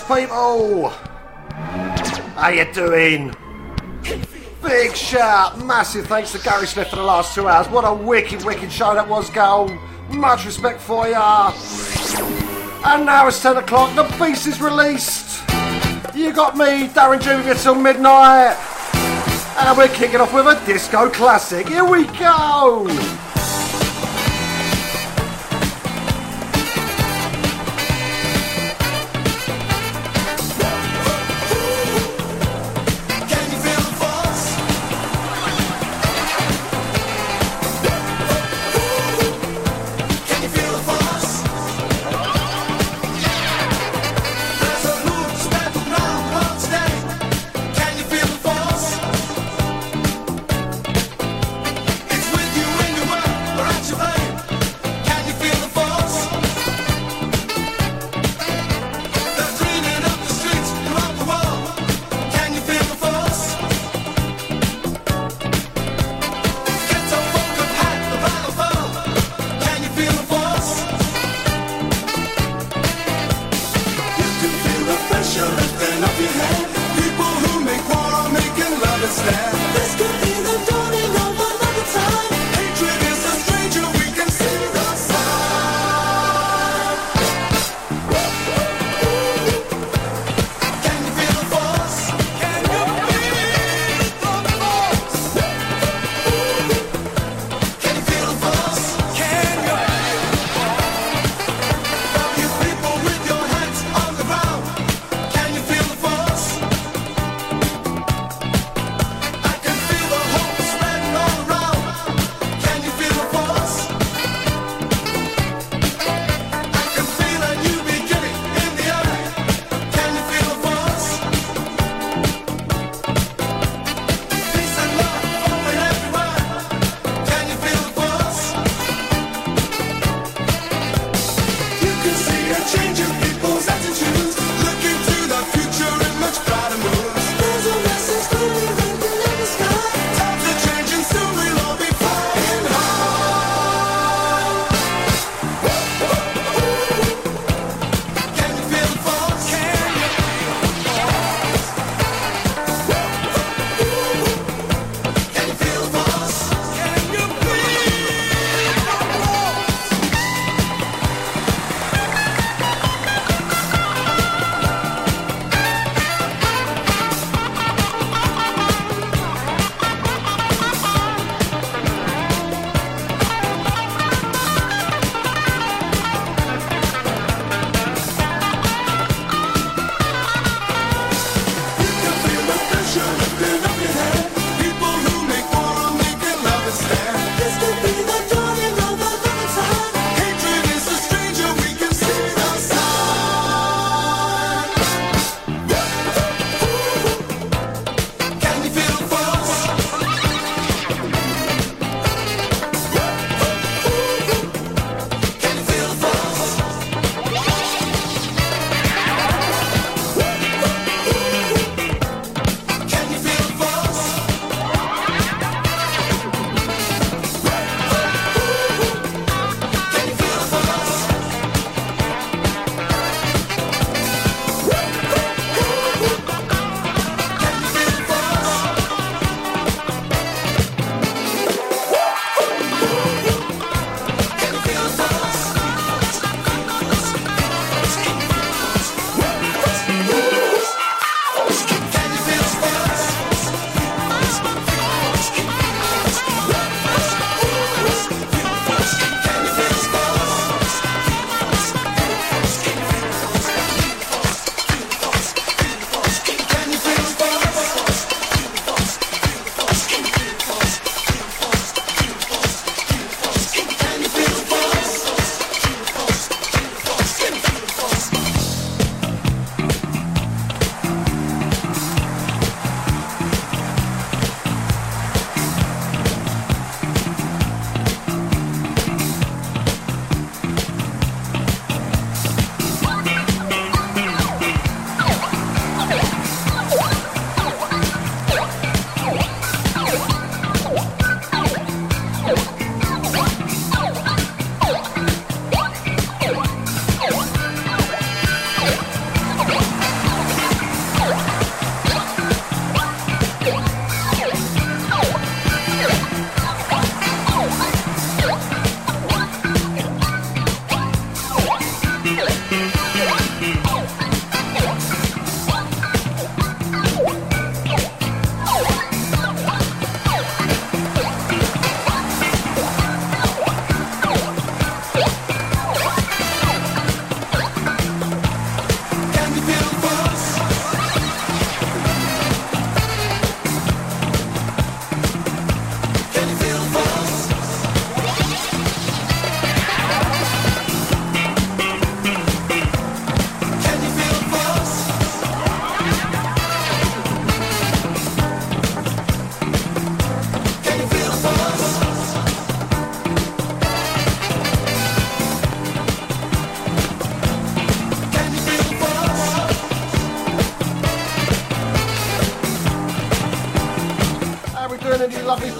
People! Oh. How you doing? Big shout, massive thanks to Gary Smith for the last two hours. What a wicked, wicked show that was, Goal. Much respect for ya. And now it's 10 o'clock, the beast is released. You got me, Darren Jr. till midnight. And we're kicking off with a disco classic. Here we go!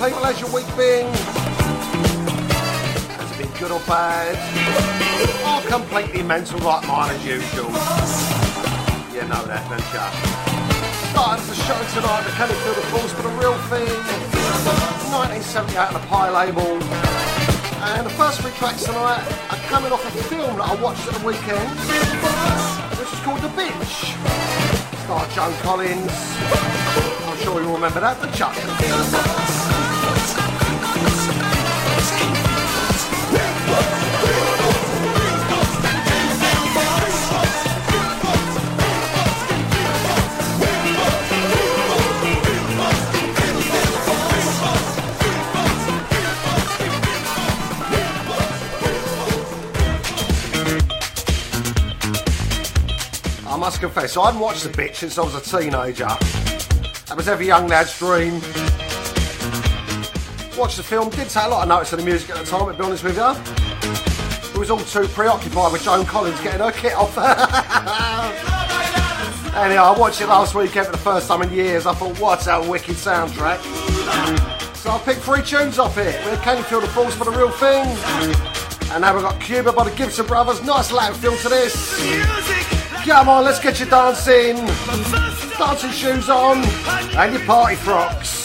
People. How's your week been? Has it been good or bad? Or completely mental like mine as usual? You know that, don't you? Starting the show tonight, the Can You Feel the Force for the real thing. 1978 on the Pye label. And the first three tracks tonight are coming off a film that I watched at the weekend, which is called The Bitch. Star Joan Collins. I'm sure you remember that, the Chuck. Confess, I hadn't watched The Bitch since I was a teenager. That was every young lad's dream. Watched the film, did take a lot of notice of the music at the time, to be honest with you. It was all too preoccupied with Joan Collins getting her kit off. anyway, I watched it last weekend for the first time in years. I thought, what a wicked soundtrack. So I picked three tunes off it. We Can You Feel the Force for the Real Thing? And now we've got Cuba by the Gibson Brothers. Nice Latin feel to this. Come on, let's get you dancing. Dancing shoes on and your party frocks.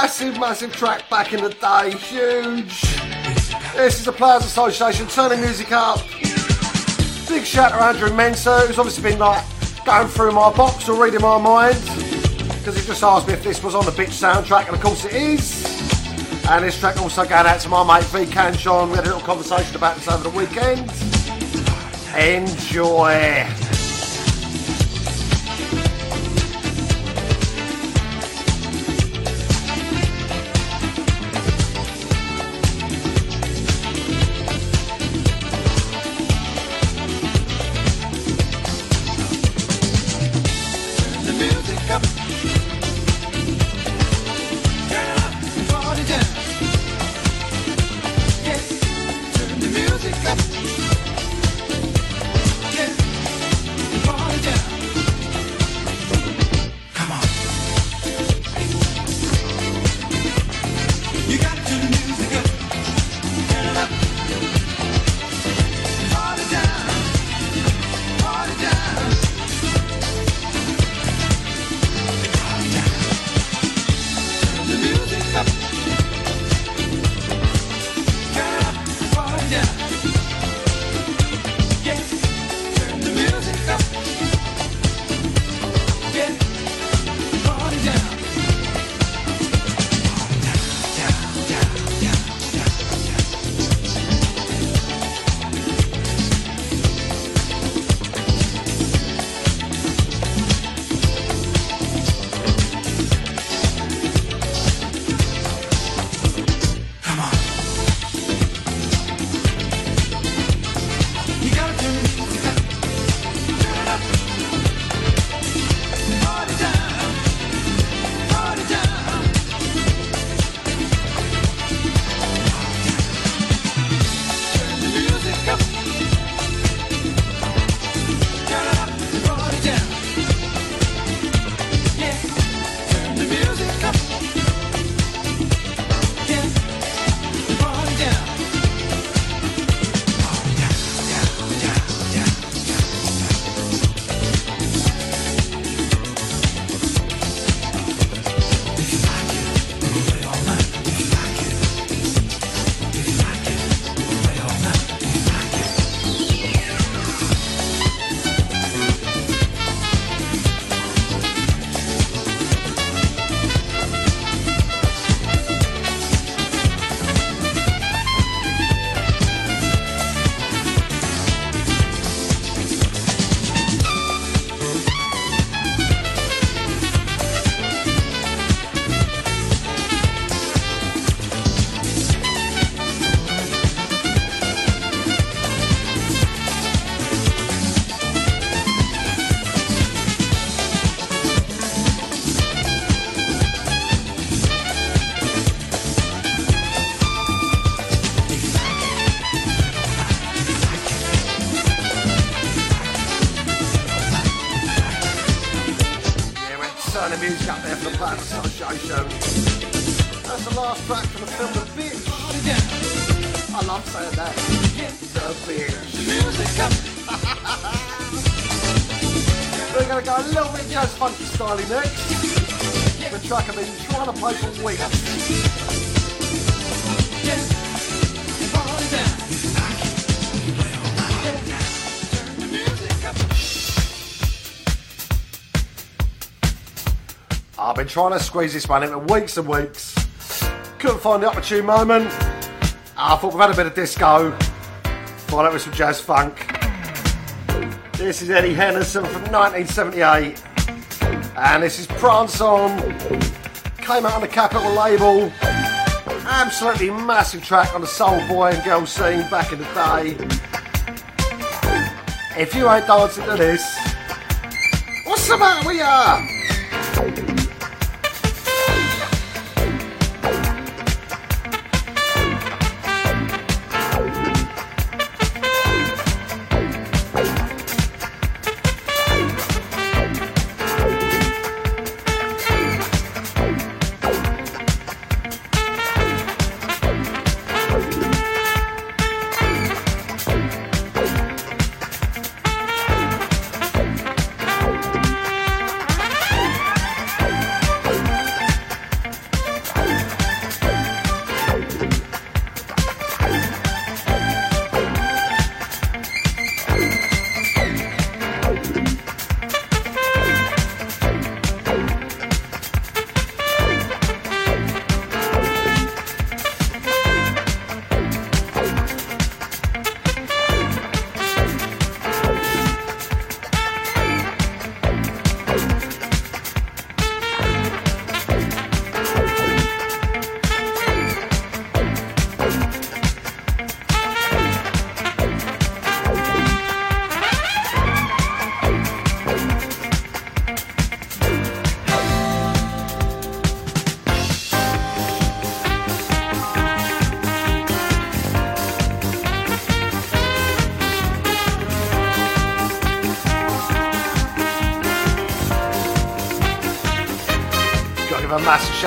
Massive, massive track back in the day, huge. This is the Players Association turning music up. Big shout to Andrew Mensah, who's obviously been like going through my box or reading my mind because he just asked me if this was on the Bitch soundtrack, and of course it is. And this track also going out to my mate V Canchon. We had a little conversation about this over the weekend. Enjoy. been trying to squeeze this one in for weeks and weeks. Couldn't find the opportune moment. Ah, I thought we've had a bit of disco. Followed it with some jazz funk. This is Eddie Henderson from 1978. And this is Prance On. Came out on the Capitol label. Absolutely massive track on the soul boy and girl scene back in the day. If you ain't dancing to this, what's the matter with you?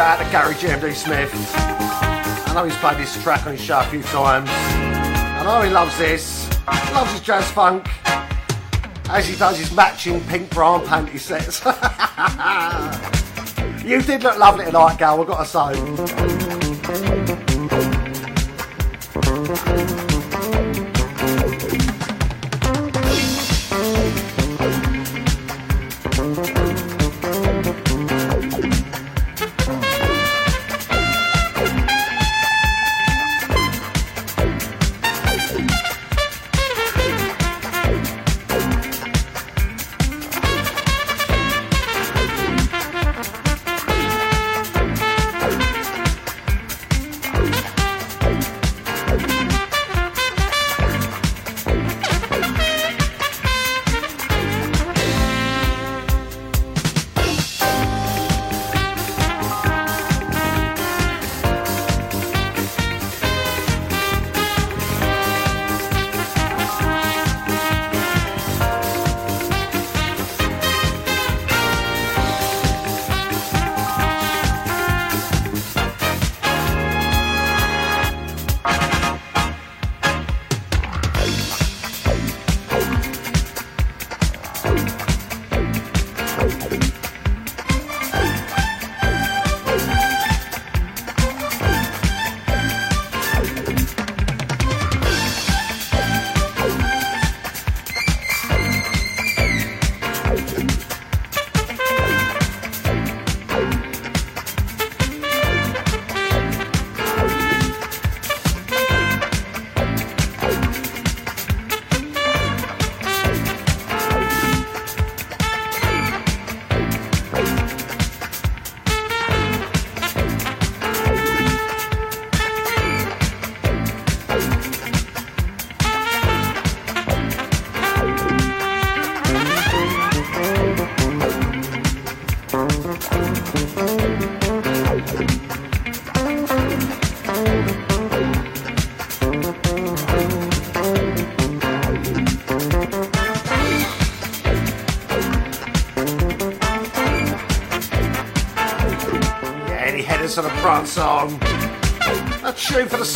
Shout out to Gary GMD Smith. I know he's played this track on his show a few times. I know he loves this. Loves his jazz funk. As he does his matching pink bra and panty sets. you did look lovely tonight, Gal, I've got to say.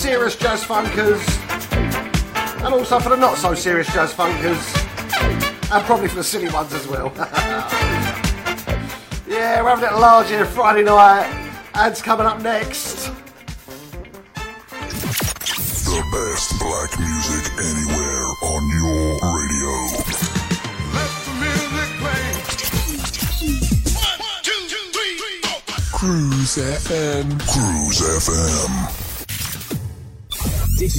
Serious jazz funkers, and also for the not so serious jazz funkers, and probably for the silly ones as well. yeah, we're having it large here Friday night. Ads coming up next. The best black music anywhere on your radio. Cruise FM. Cruise FM.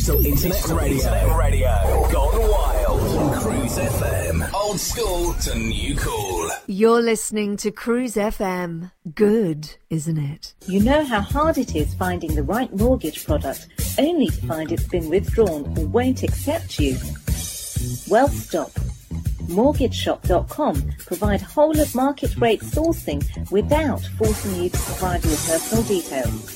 Digital Internet Radio. Internet radio. Gone wild. Cruise FM. Old school to new cool. You're listening to Cruise FM. Good, isn't it? You know how hard it is finding the right mortgage product only to find it's been withdrawn or won't accept you? Well, stop. MortgageShop.com provide whole of market rate sourcing without forcing you to provide your personal details.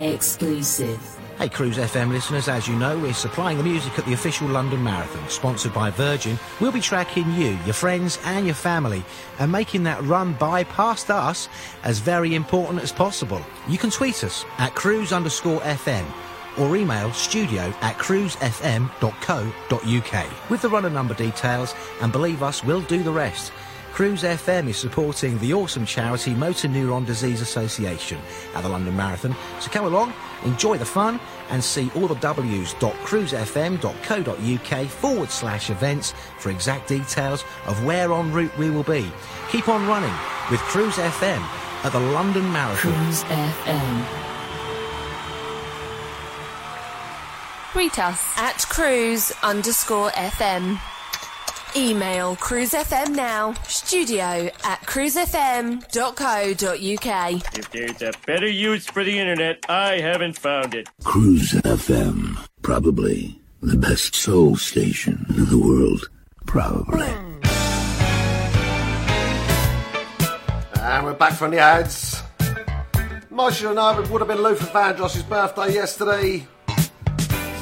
exclusive. Hey Cruise FM listeners, as you know, we're supplying the music at the official London Marathon, sponsored by Virgin. We'll be tracking you, your friends and your family, and making that run by past us as very important as possible. You can tweet us at cruise underscore FM or email studio at cruisefm.co.uk with the runner number details and believe us, we'll do the rest. Cruise FM is supporting the awesome charity Motor Neurone Disease Association at the London Marathon. So come along, enjoy the fun, and see all the w's.cruisefm.co.uk forward slash events for exact details of where en route we will be. Keep on running with Cruise FM at the London Marathon. Cruise FM. Greet us at cruise underscore FM. Email cruisefm now, studio at cruisefm.co.uk. If there's a better use for the internet, I haven't found it. Cruise FM. Probably the best soul station in the world. Probably. And we're back from the ads. Marshall and I would have been Luther Vandross's birthday yesterday.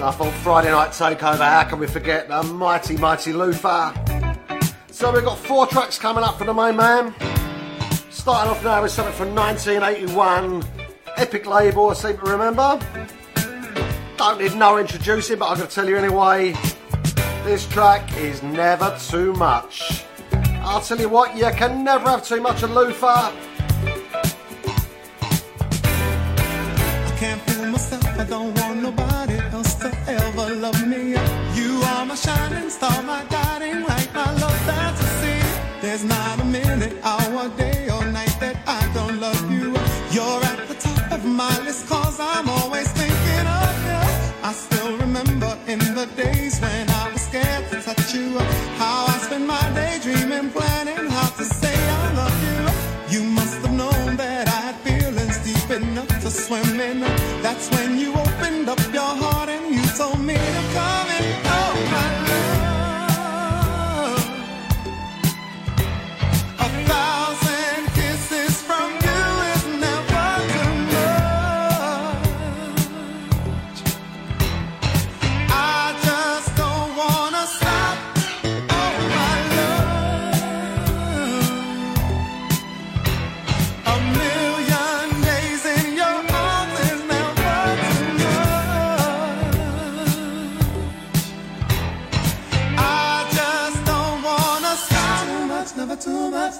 I thought Friday night takeover, how can we forget the mighty, mighty Luther? So we've got four tracks coming up for the main man. Starting off now with something from 1981. Epic label, I seem to remember. Don't need no introducing, but I'm going to tell you anyway. This track is never too much. I'll tell you what, you can never have too much of Luther. I can't myself. I don't want shining star, my guiding light, my love fantasy. There's not a minute, hour, day, or night that I don't love you. You're at the top of my list, cause I'm always thinking of you. I still remember in the days when I was scared to touch you. How I spent my day dreaming, planning how to say I love you. You must have known that I had feelings deep enough to swim in. That's when you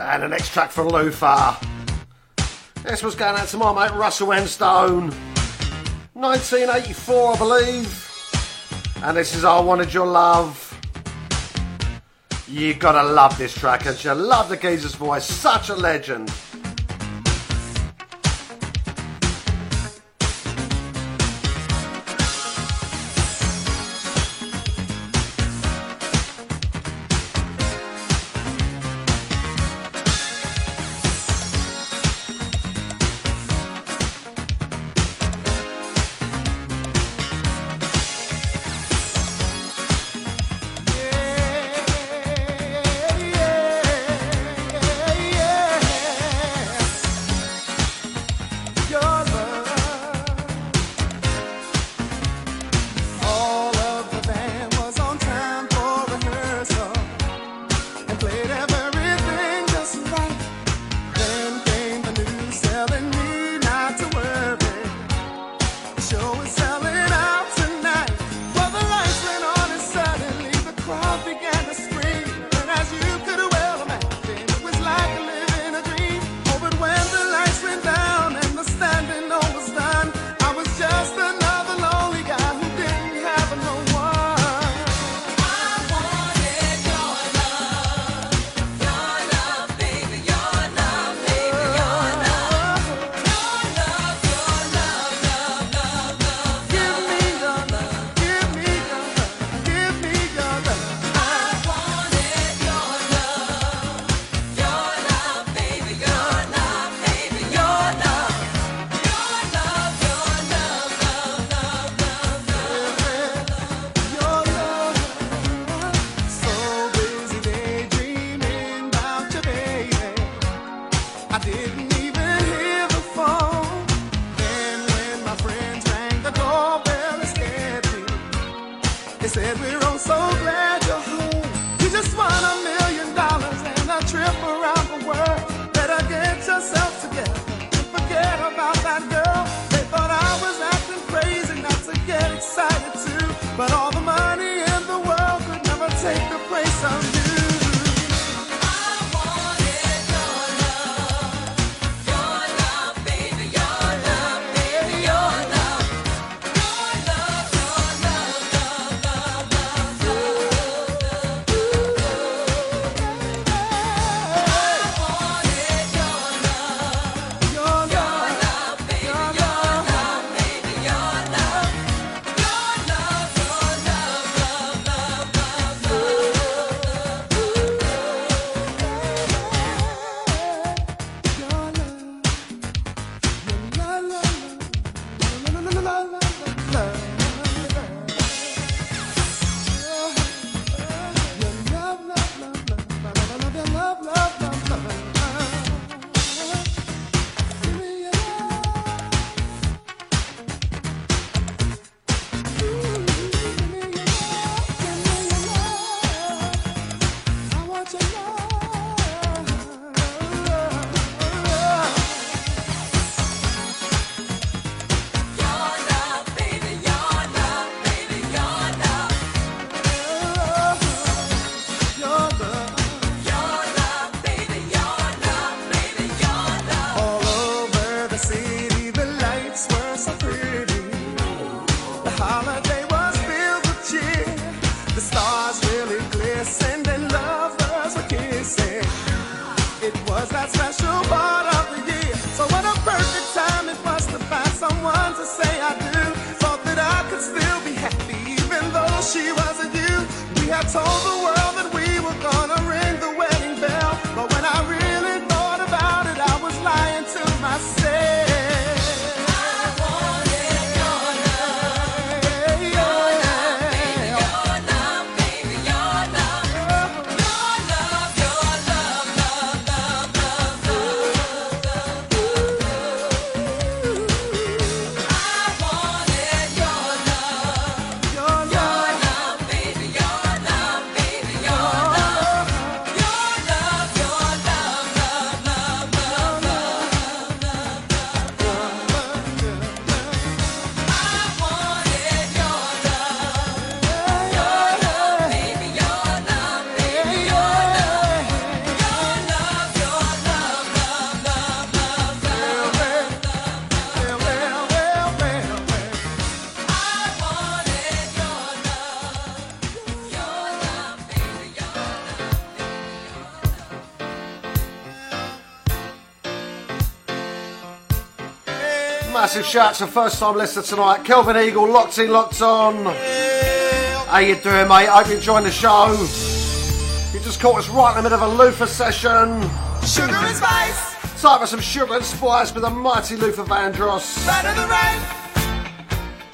And the next track from Luther. This was going out to my mate Russell Enstone. 1984, I believe. And this is I Wanted Your Love. You gotta love this track, and you love the geezer's voice. Such a legend. Massive shout to first time listener tonight, Kelvin Eagle, locked in, locked on. How you doing, mate? Hope you're enjoying the show. You just caught us right in the middle of a Luther session. Sugar and spice. Time for some sugar and spice with a mighty Luther Vandross.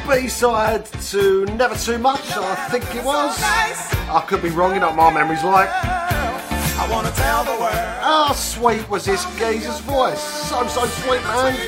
B-side to Never Too Much, Never I think it was. Nice. I could be wrong, you know what my memory's like. I wanna tell the world. How sweet was this geezer's voice? So, so sweet, man.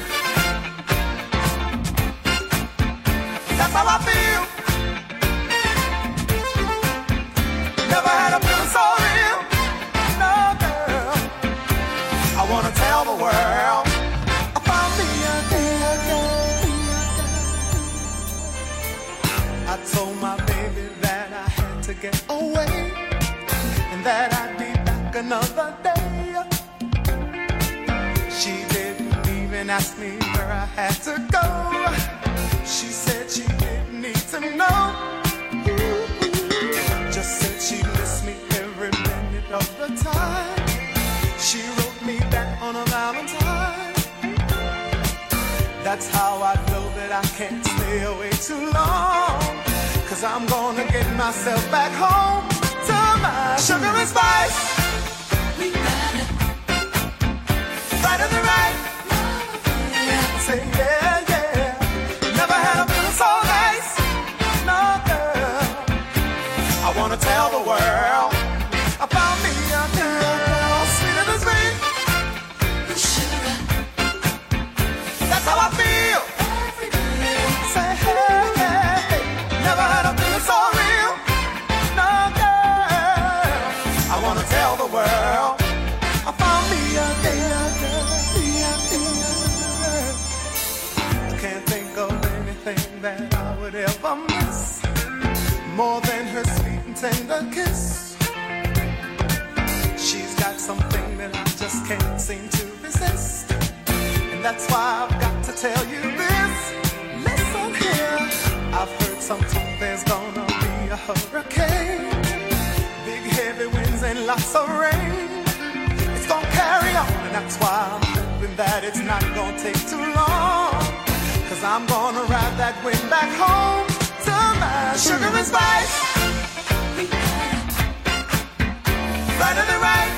that's why I've got to tell you this. Listen here, I've heard something. there's gonna be a hurricane. Big heavy winds and lots of rain. It's gonna carry on, and that's why I'm hoping that it's not gonna take too long. Cause I'm gonna ride that wind back home to my sugar and spice. Right on the right.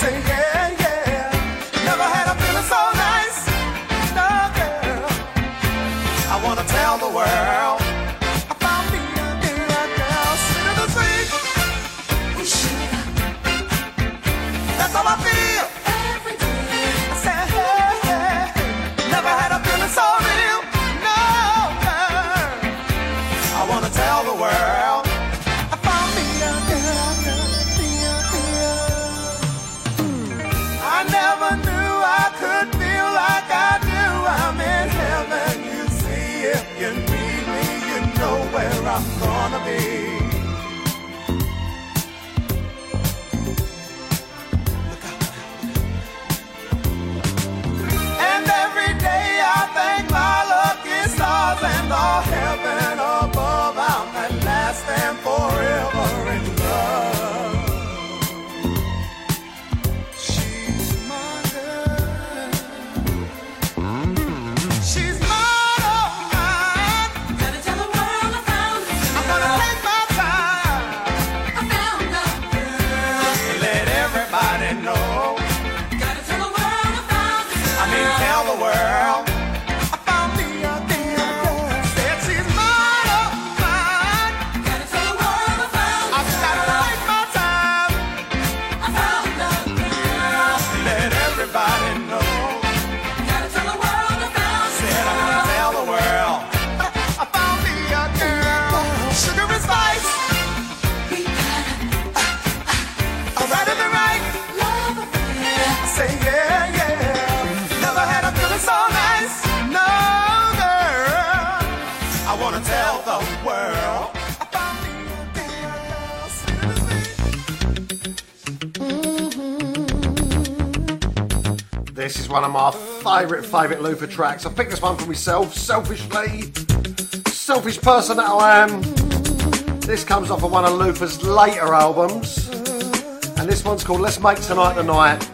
say yeah. last and forever. one of my favourite, favourite Luther tracks. I picked this one for myself, selfishly. Selfish person that I am. This comes off of one of Luther's later albums. And this one's called Let's Make Tonight the Night.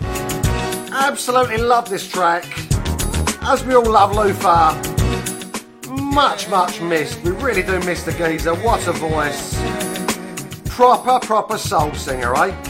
Absolutely love this track. As we all love Looper. Much, much missed. We really do miss the geezer. What a voice. Proper, proper soul singer, eh?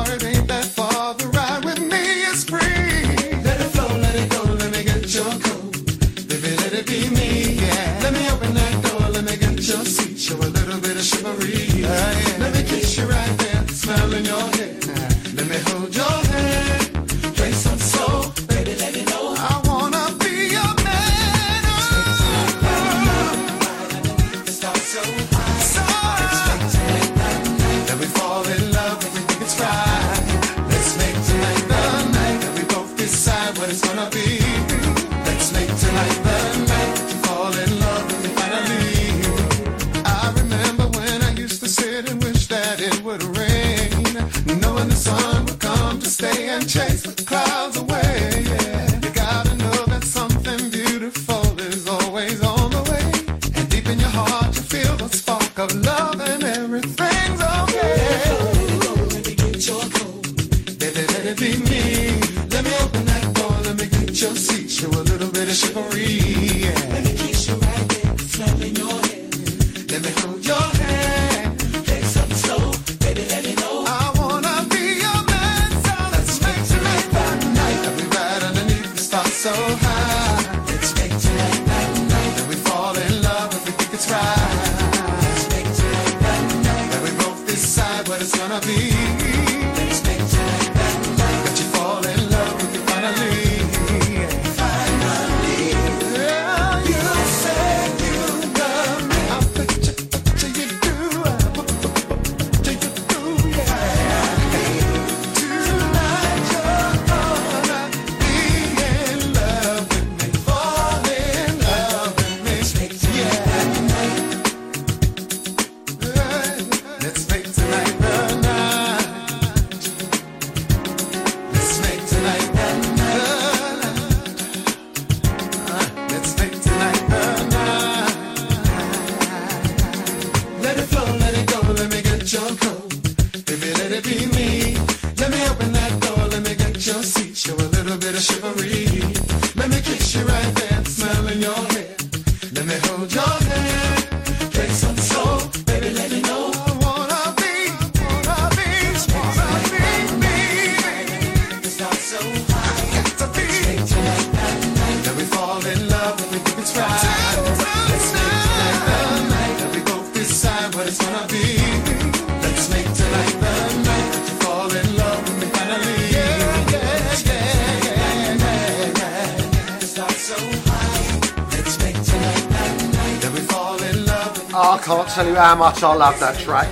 tell you how much I love that track.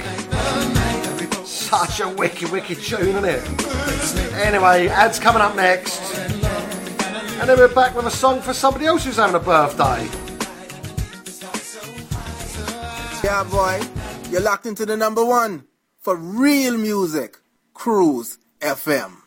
Such a wicked, wicked tune, isn't it? Anyway, ads coming up next. And then we're back with a song for somebody else who's having a birthday. Yeah, boy, you're locked into the number one for real music. Cruise FM.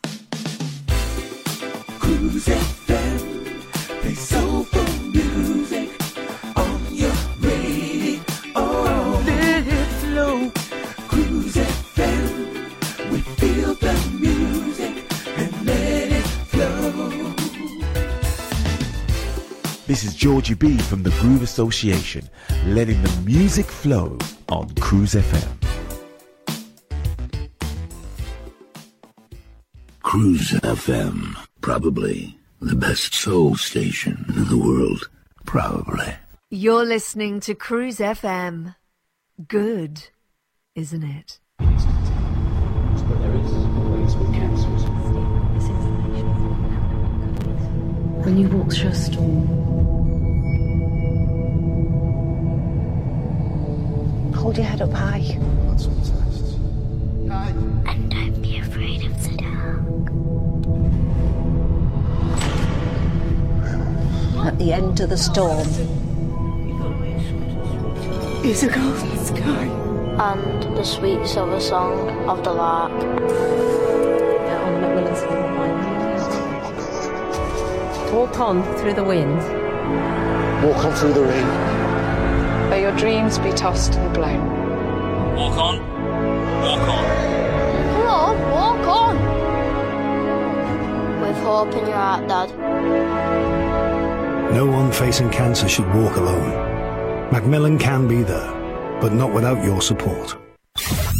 Georgie B from the Groove Association, letting the music flow on Cruise FM. Cruise FM. Probably the best soul station in the world. Probably. You're listening to Cruise FM. Good, isn't it? When you walk through a storm, Hold your head up high. And don't be afraid of the dark. At the end of the storm, Is a golden sky. And the sweet silver song of the lark. Walk on through the wind. Walk on through the rain. May your dreams be tossed and blown. Walk on. Walk on. Come on, walk on. With hope in your heart, Dad. No one facing cancer should walk alone. Macmillan can be there, but not without your support.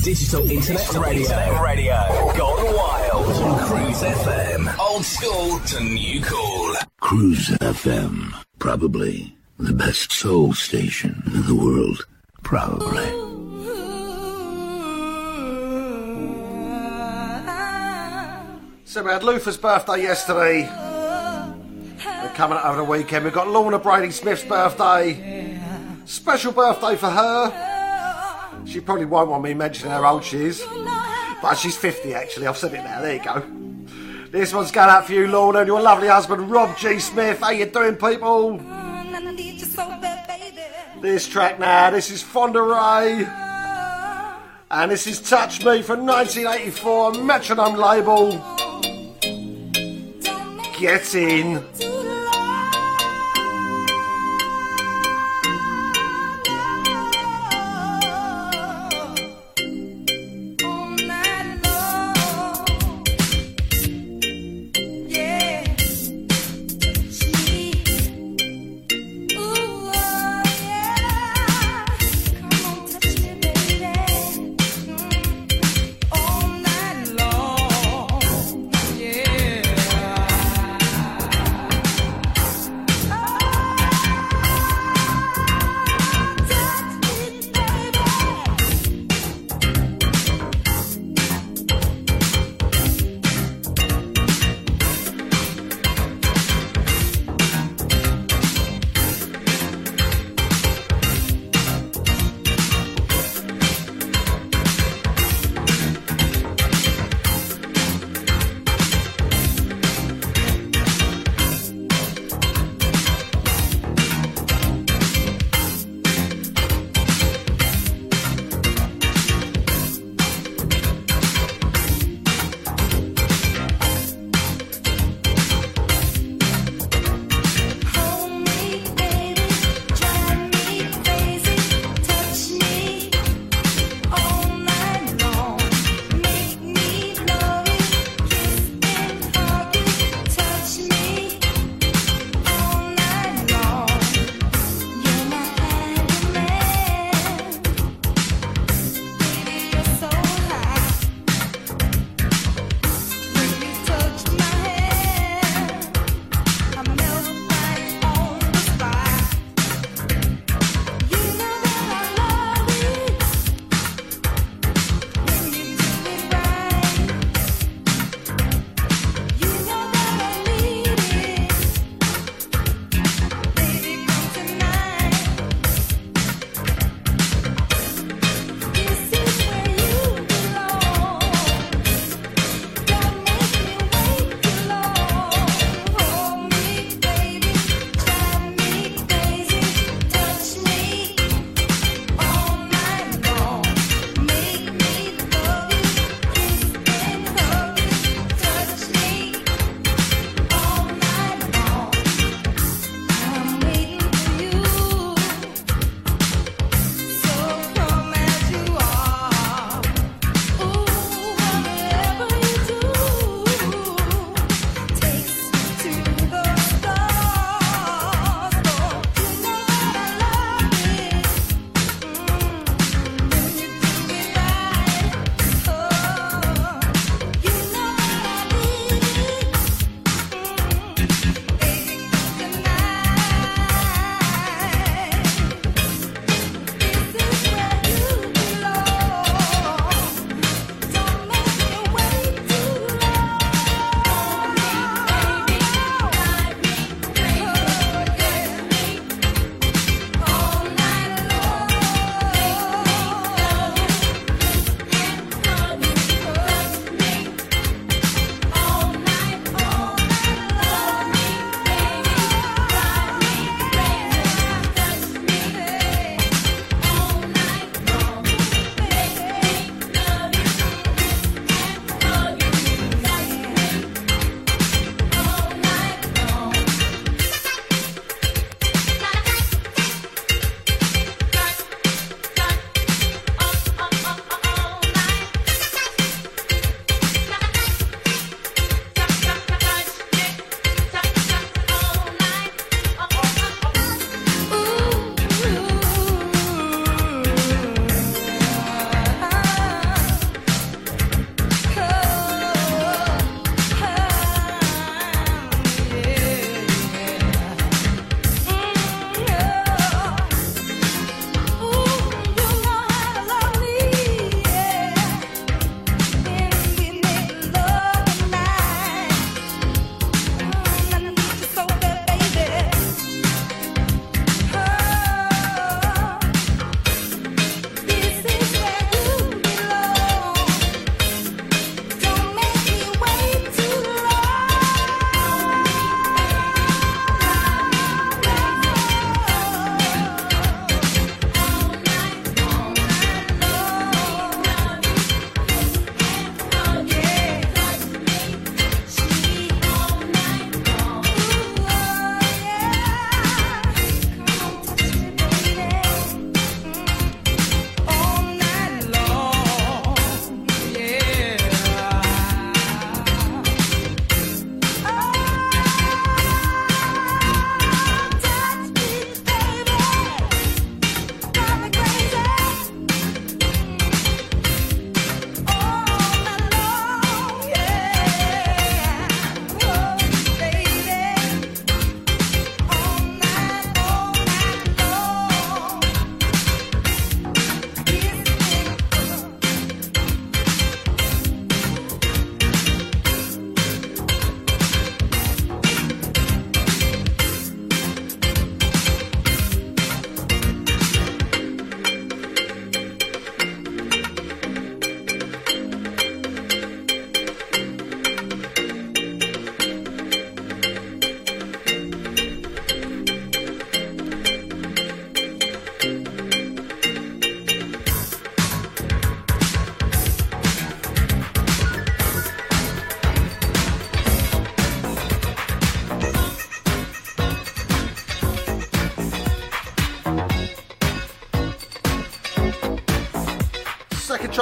Digital Internet Radio. Radio. Gone wild. On Cruise FM. Old school to new cool. Cruise FM. Probably the best soul station in the world. Probably. So we had Luther's birthday yesterday. We're coming up over the weekend. We've got Lorna Brady Smith's birthday. Special birthday for her. She probably won't want me mentioning how old she is. But she's 50 actually. I've said it now. There you go. This one's going out for you, Lorna, and your lovely husband, Rob G. Smith. How you doing, people? This track now, this is Fonda Rae. And this is Touch Me from 1984, Metronome label. Get in.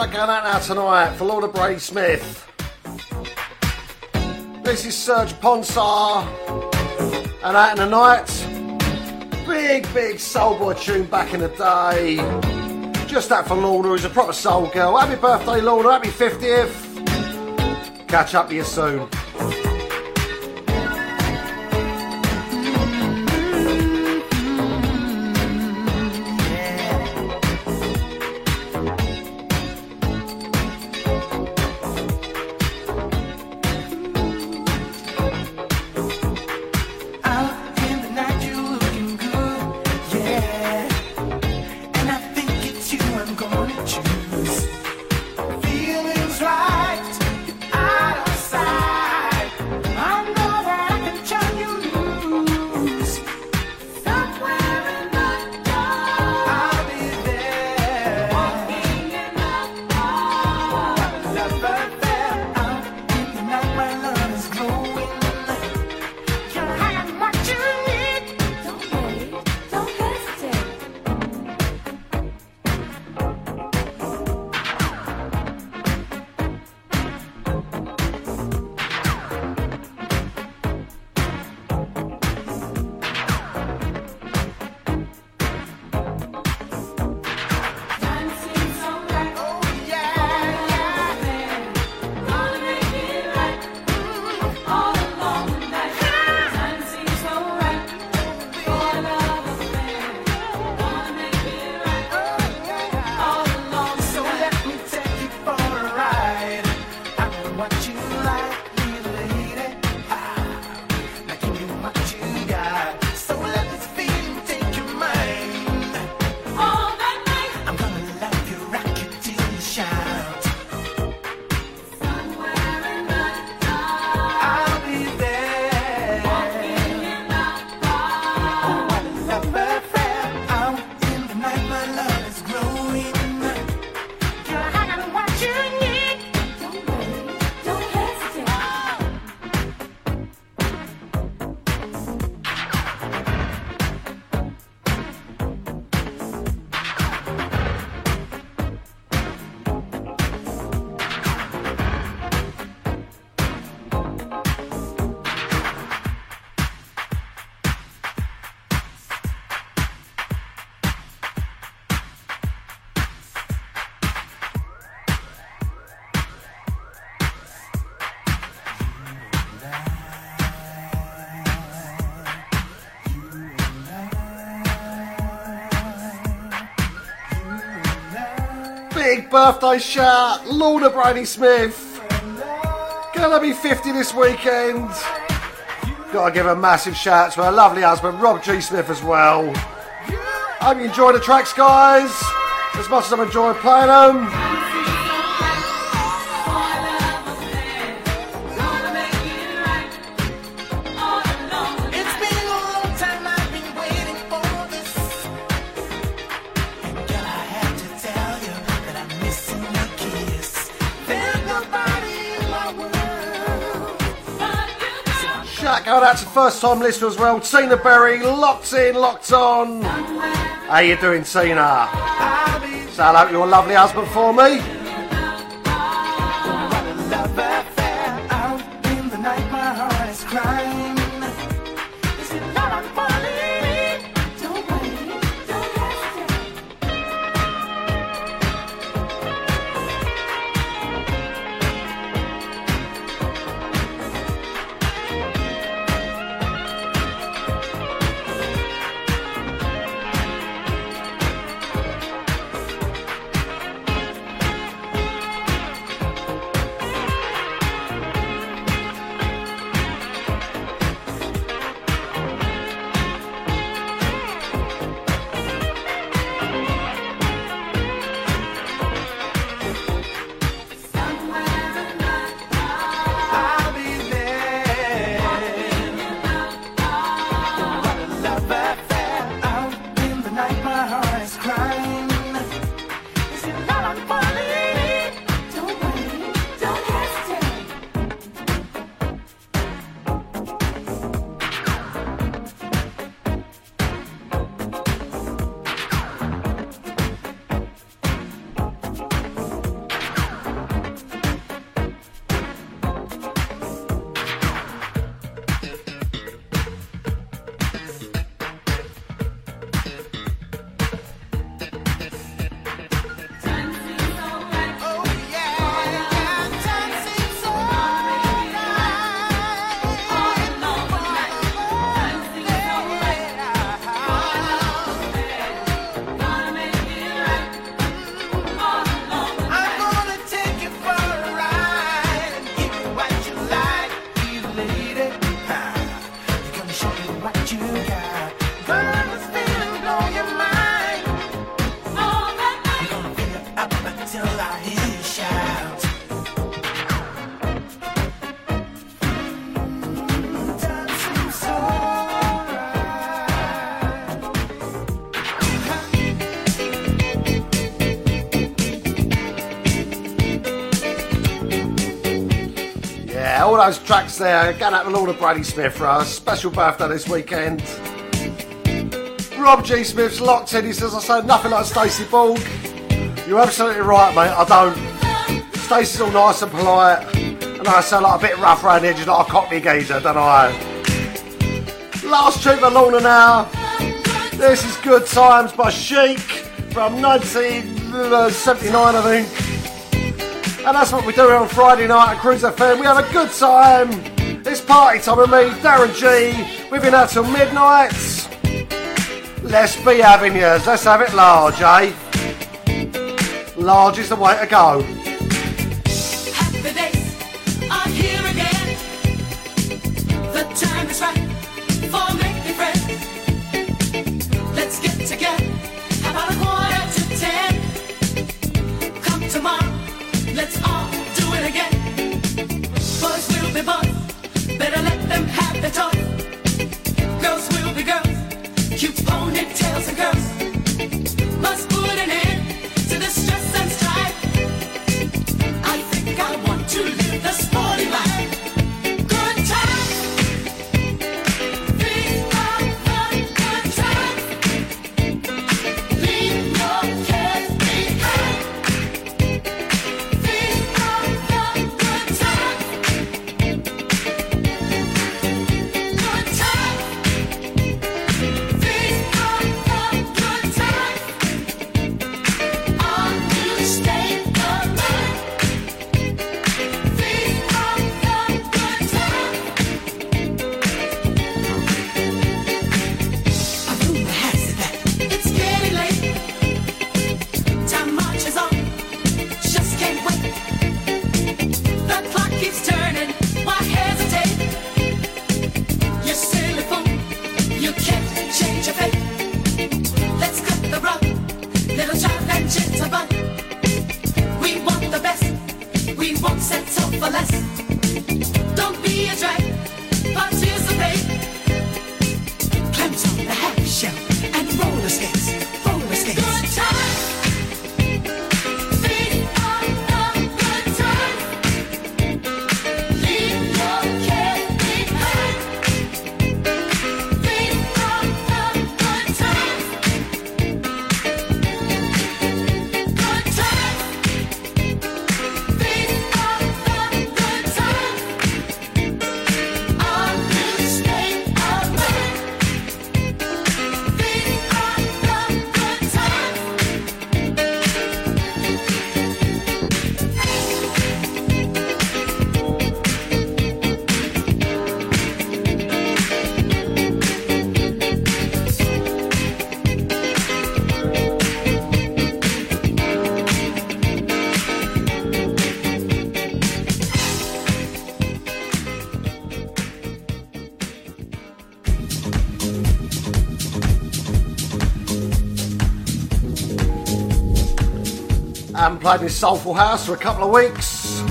Track going out now tonight for Lorna Brady Smith. This is Serge Ponsar. And out in the night, big, big soul boy tune back in the day. Just that for Lorna, who's a proper soul girl. Happy birthday, Lorna. Happy 50th. Catch up with you soon. Birthday shout, Lorna Brady Smith. Gonna be 50 this weekend. Gotta give a massive shout to her lovely husband, Rob G. Smith, as well. Hope you enjoy the tracks, guys, as much as I'm enjoying playing them. Out to first time listener as well, Tina Berry, locked in, locked on. How you doing, Tina? Shout out your lovely husband for me. Those tracks there. Going out to Lorna Brady Smith for a special birthday this weekend. Rob G. Smith's locked in. He says, I say nothing like Stacey Borg. You're absolutely right, mate. I don't. Stacey's all nice and polite. And I sound like a bit rough around the edges, like a cockney geezer, don't I? Last tune for Lorna now. This is Good Times by Chic from 1979, uh, I think. And that's what we do on Friday night at Cruise FM. We have a good time. It's party time with me, Darren G. We've been out till midnight. Let's be having yours. Let's have it large, eh? Large is the way to go. Played this Soulful House for a couple of weeks.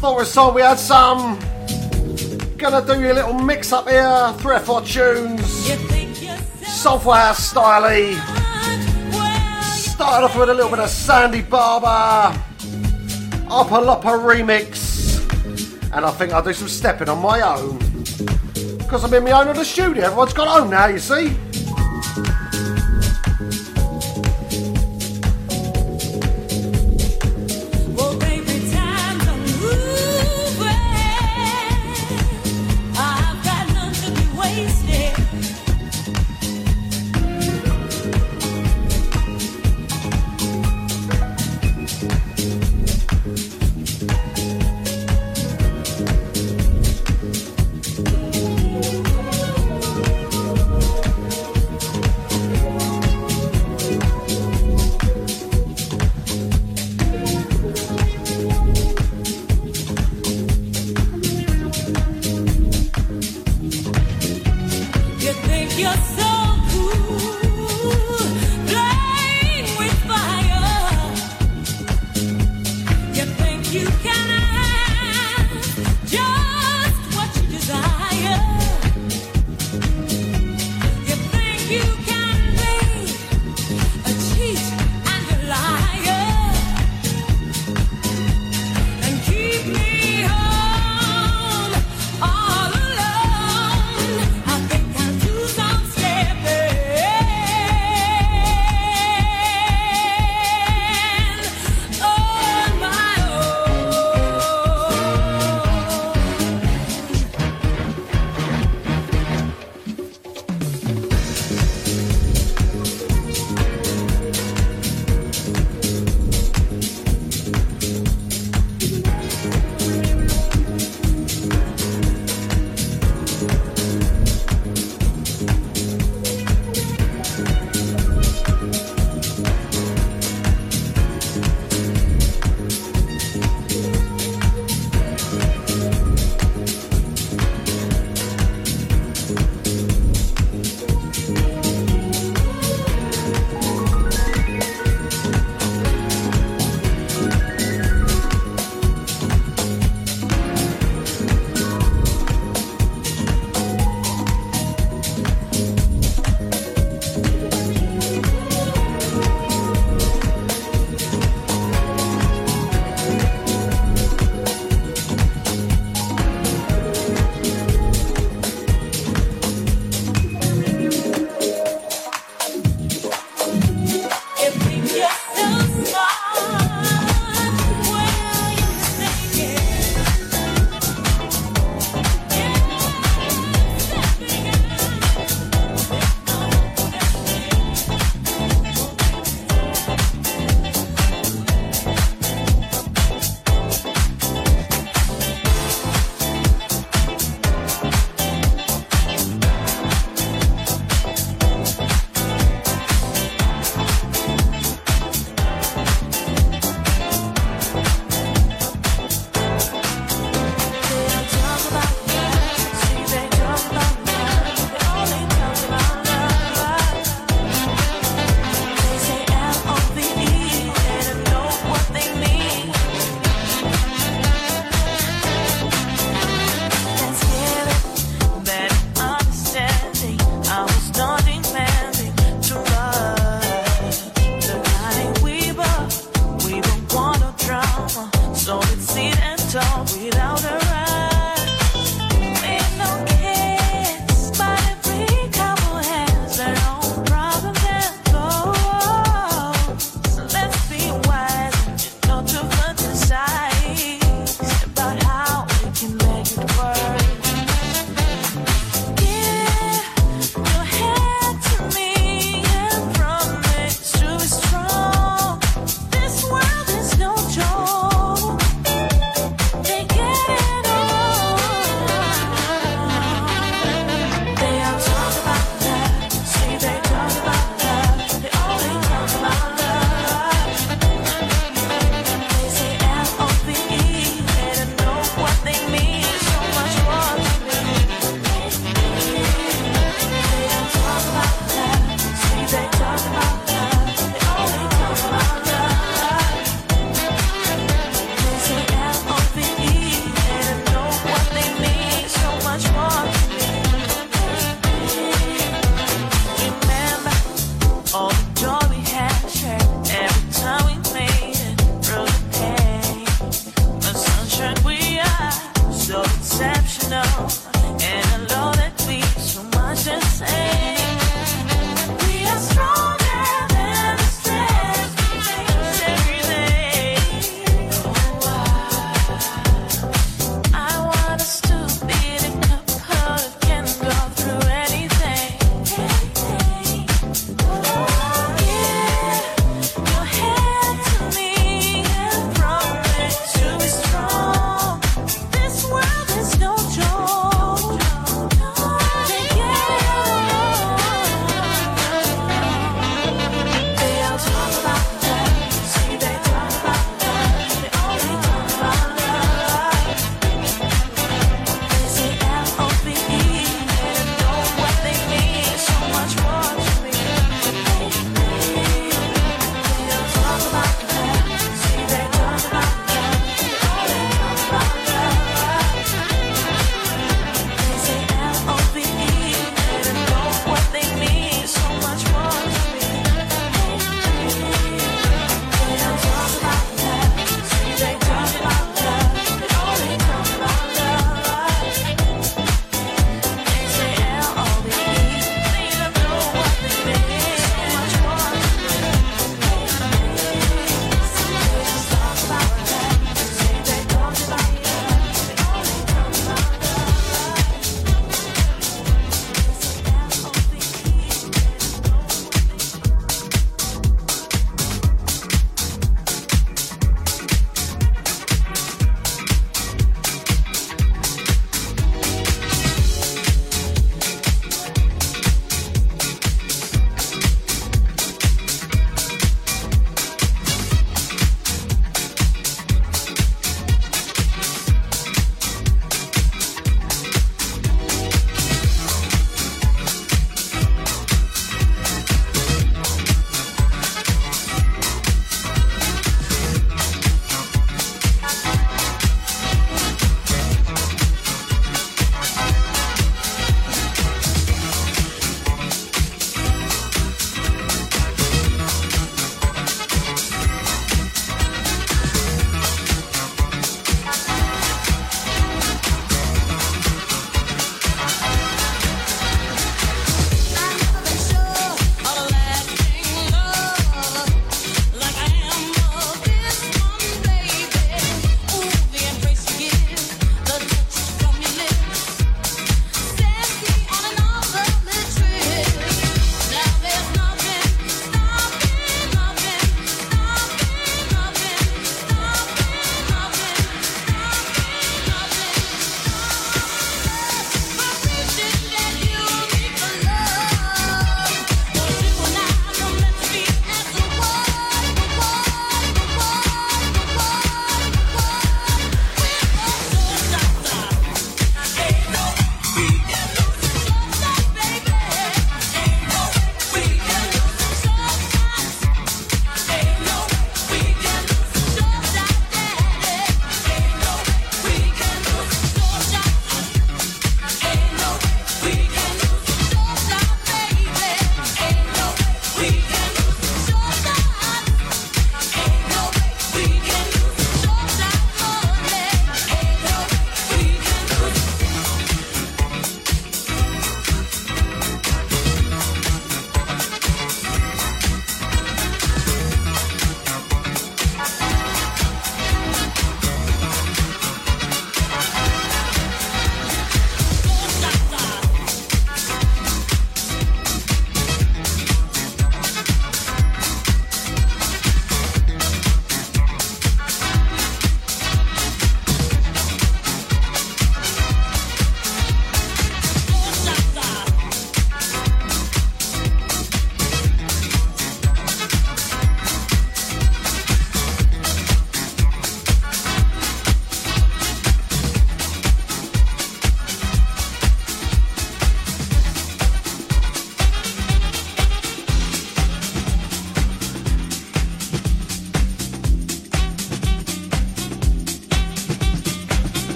Thought we saw we had some. Gonna do you a little mix up here, three or four tunes. Soulful House style Started off with a little bit of Sandy Barber, Opolopo remix, and I think I'll do some stepping on my own. Because I'm in my own little studio, everyone's gone home now, you see.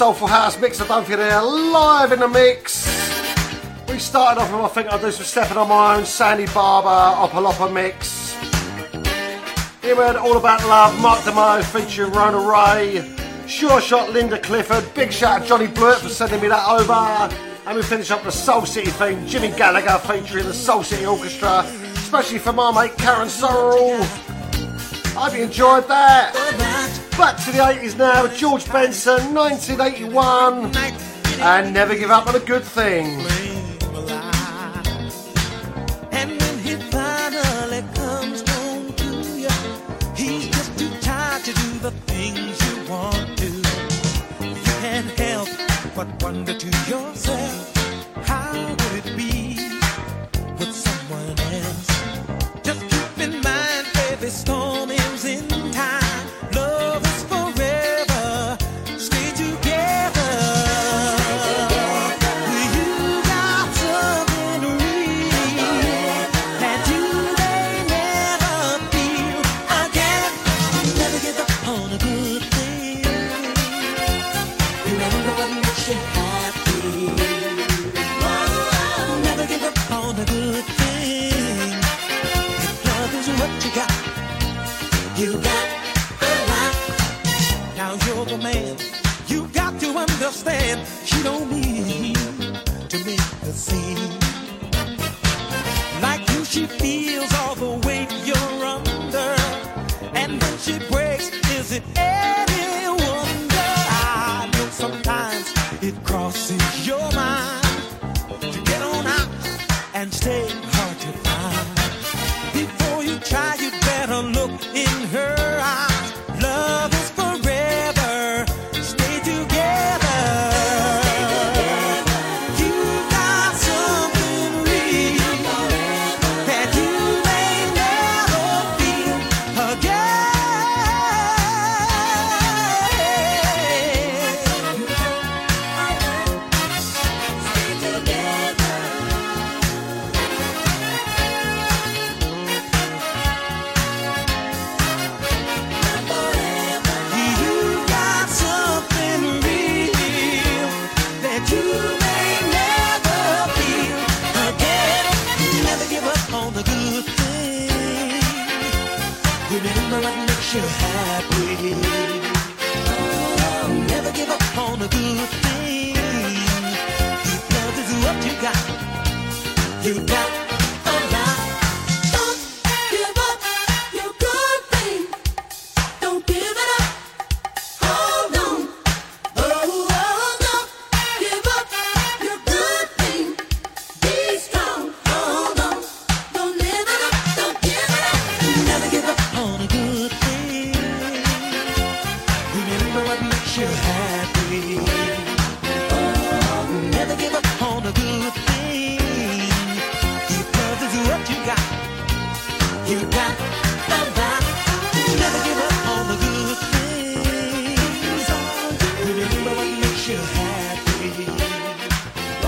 Soulful House Mixer done for they're live in the mix. We started off with, I think I'll do some stepping on my own, Sandy Barber, Opolopo mix. Here we had All About Love, Mark DeMo featuring Fonda Rae, Sure Shot Linda Clifford, big shout out Johnny Blewett for sending me that over. And we finish up the Soul City theme, Jimmy Gallagher featuring the Soul City Orchestra, especially for my mate Karen Sorrell. Hope you enjoyed that. Back to the 80s now, George Benson, 1981. And never give up on a good thing. the things you want to. You can't help but wonder. crossing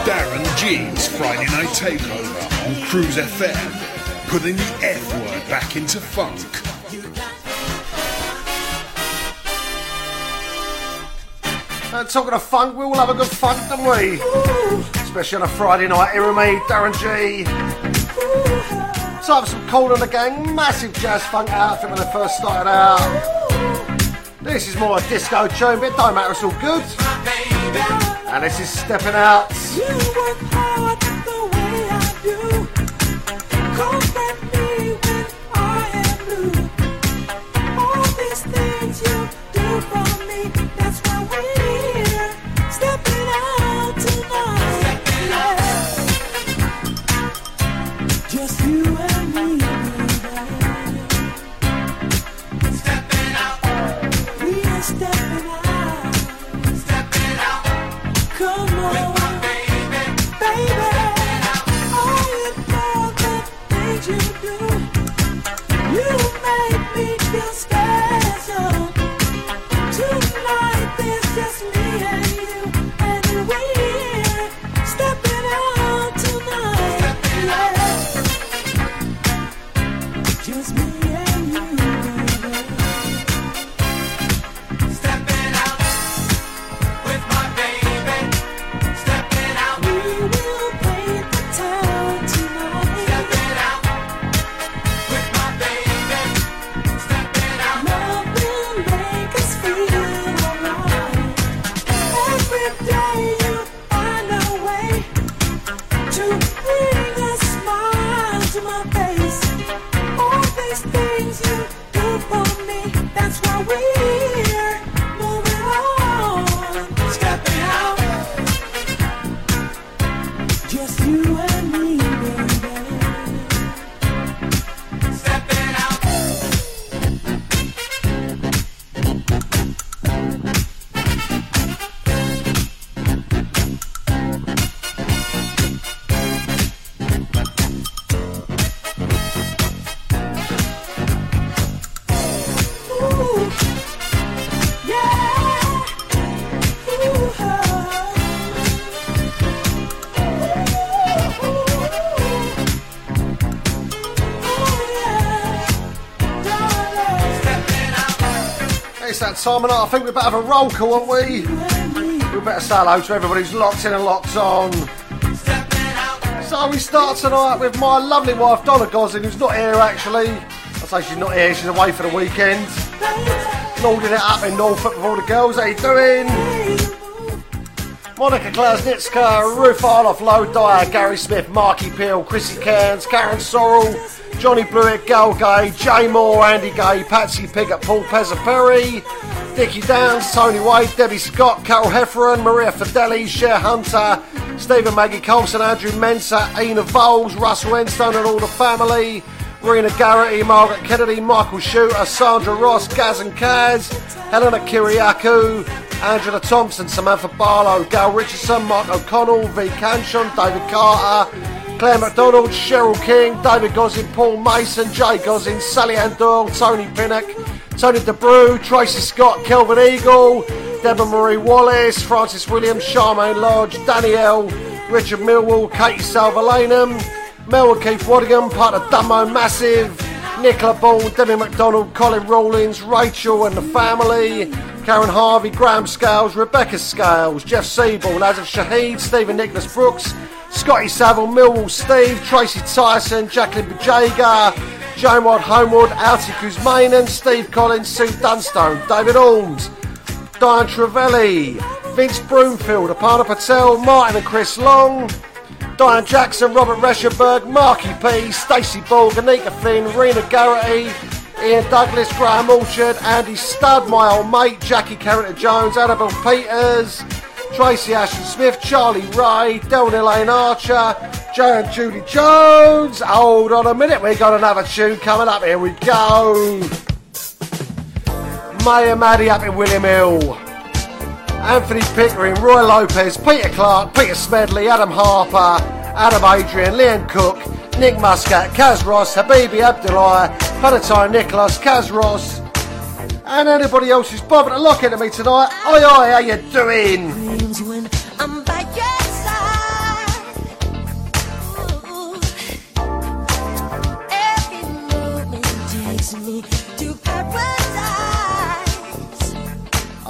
Darren G's Friday Night Takeover on Cruise FM, putting the F word back into funk. And talking of funk, we all have a good funk, don't we? Especially on a Friday night. Here with me, Darren G. So have some Kool and the Gang, massive jazz funk outfit when I first started out. This is more a disco tune, but don't matter, it's all good. And this is Stepping Out. Time. I think we better have a roll call, aren't we? We better say hello to everybody who's locked in and locked on. So we start tonight with my lovely wife Donna Gosling, who's not here actually. I say she's not here, she's away for the weekend. Loading it up in Norfolk with all the girls. How you doing? Monica Klasnitska, Ruth Arloff, Low Dyer, Gary Smith, Marky Peel, Chrissy Cairns, Karen Sorrell, Johnny Blewett, Gal Gay, Jay Moore, Andy Gay, Patsy Piggott, Paul Pezzaferry, Dickie Downs, Tony Wade, Debbie Scott, Carol Hefferon, Maria Fideli, Cher Hunter, Stephen Maggie Colson, Andrew Mensa, Ina Voles, Russ Wenstone and all the family, Rena Garrity, Margaret Kennedy, Michael Shooter, Sandra Ross, Gaz and Kaz, Helena Kiriakou, Angela Thompson, Samantha Barlow, Gail Richardson, Mark O'Connell, V. Canchon, David Carter, Claire McDonald, Cheryl King, David Gosling, Paul Mason, Jay Gosling, Sally Ann Doyle, Tony Pinnock, Tony DeBrew, Tracy Scott, Kelvin Eagle, Deborah Marie Wallace, Francis Williams, Charmaine Lodge, Danielle, Richard Millwall, Katie Salvalanum, Mel and Keith Waddingham, part of Dumbo Massive, Nicola Ball, Debbie McDonald, Colin Rawlins, Rachel and the family, Karen Harvey, Graham Scales, Rebecca Scales, Jeff Siebel, Nazif Shahid, Stephen Nicholas Brooks, Scotty Saville, Millwall Steve, Tracy Tyson, Jacqueline Bajaga, Joan Ward Homewood, Alti Kuzmanen, Steve Collins, Sue Dunstone, David Orms, Diane Trevelli, Vince Broomfield, Aparna Patel, Martin and Chris Long, Diane Jackson, Robert Reschenberg, Marky P, Stacey Ball, Anika Finn, Rena Garrity, Ian Douglas, Graham Orchard, Andy Studd, my old mate, Jackie Carrington Jones, Annabelle Peters, Tracy Ashton Smith, Charlie Ray, Delvin Elaine Archer, Joe and Judy Jones. Hold on a minute, we got another tune coming up. Here we go. Maya Maddie up in William Hill. Anthony Pickering, Roy Lopez, Peter Clark, Peter Smedley, Adam Harper, Adam Adrian, Leon Cook, Nick Muscat, Kaz Ross, Habibi Abdullah, Valentine Nicholas, Kaz Ross, and anybody else who's bothered to lock into me tonight. Oi, oi, how you doing?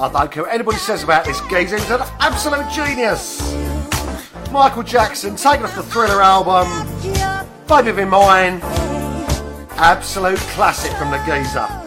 I don't care what anybody says about this geezer, he's an absolute genius. Michael Jackson taking off the Thriller album, Baby Be Mine, absolute classic from the geezer.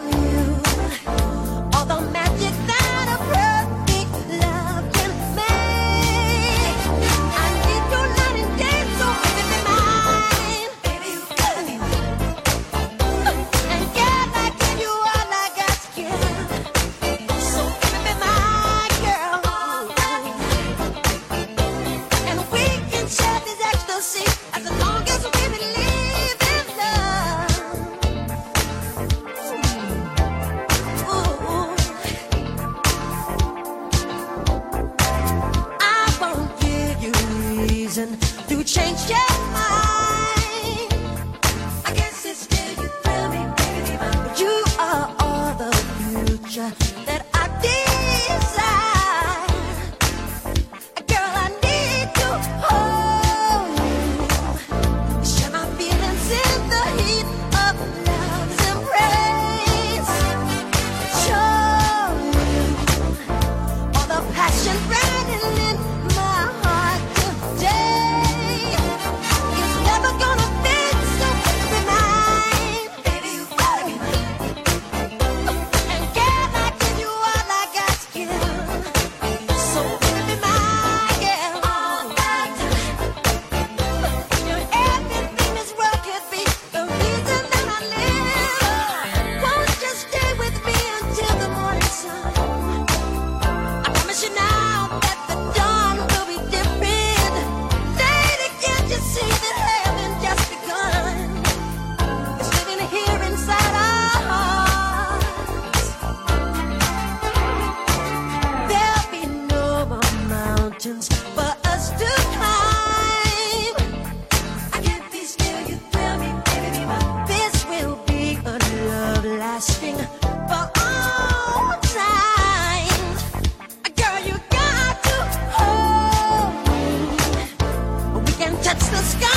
sky.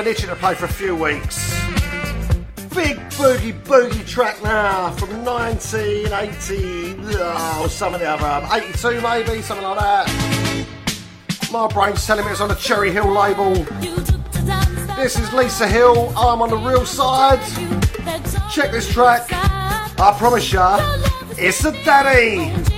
I need you to play for a few weeks. Big boogie boogie track now from 1980 oh, some something the other, um, 82 maybe, something like that. My brain's telling me it's on the Cherry Hill label. This is Lisa Hill, I'm on the real side. Check this track. I promise ya, it's a daddy.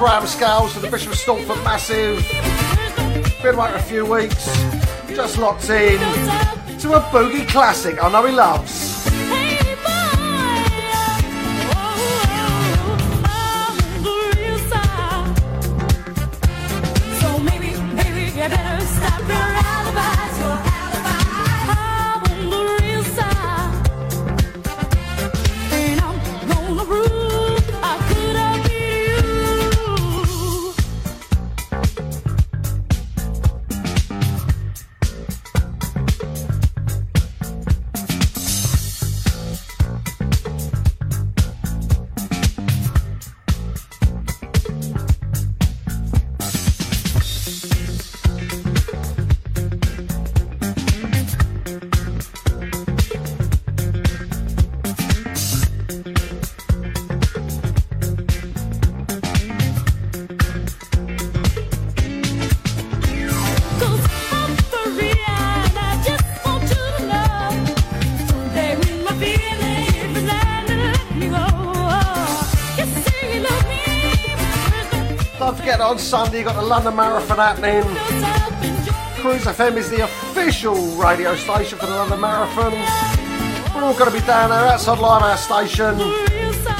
Graham Scales for the Bishop of Stortford Massive. Been away for a few weeks. Just locked in to a boogie classic I know he loves. Sunday you got the London Marathon happening. Cruise FM is the official radio station for the London Marathon. We're all going to be down there outside Limehouse Station,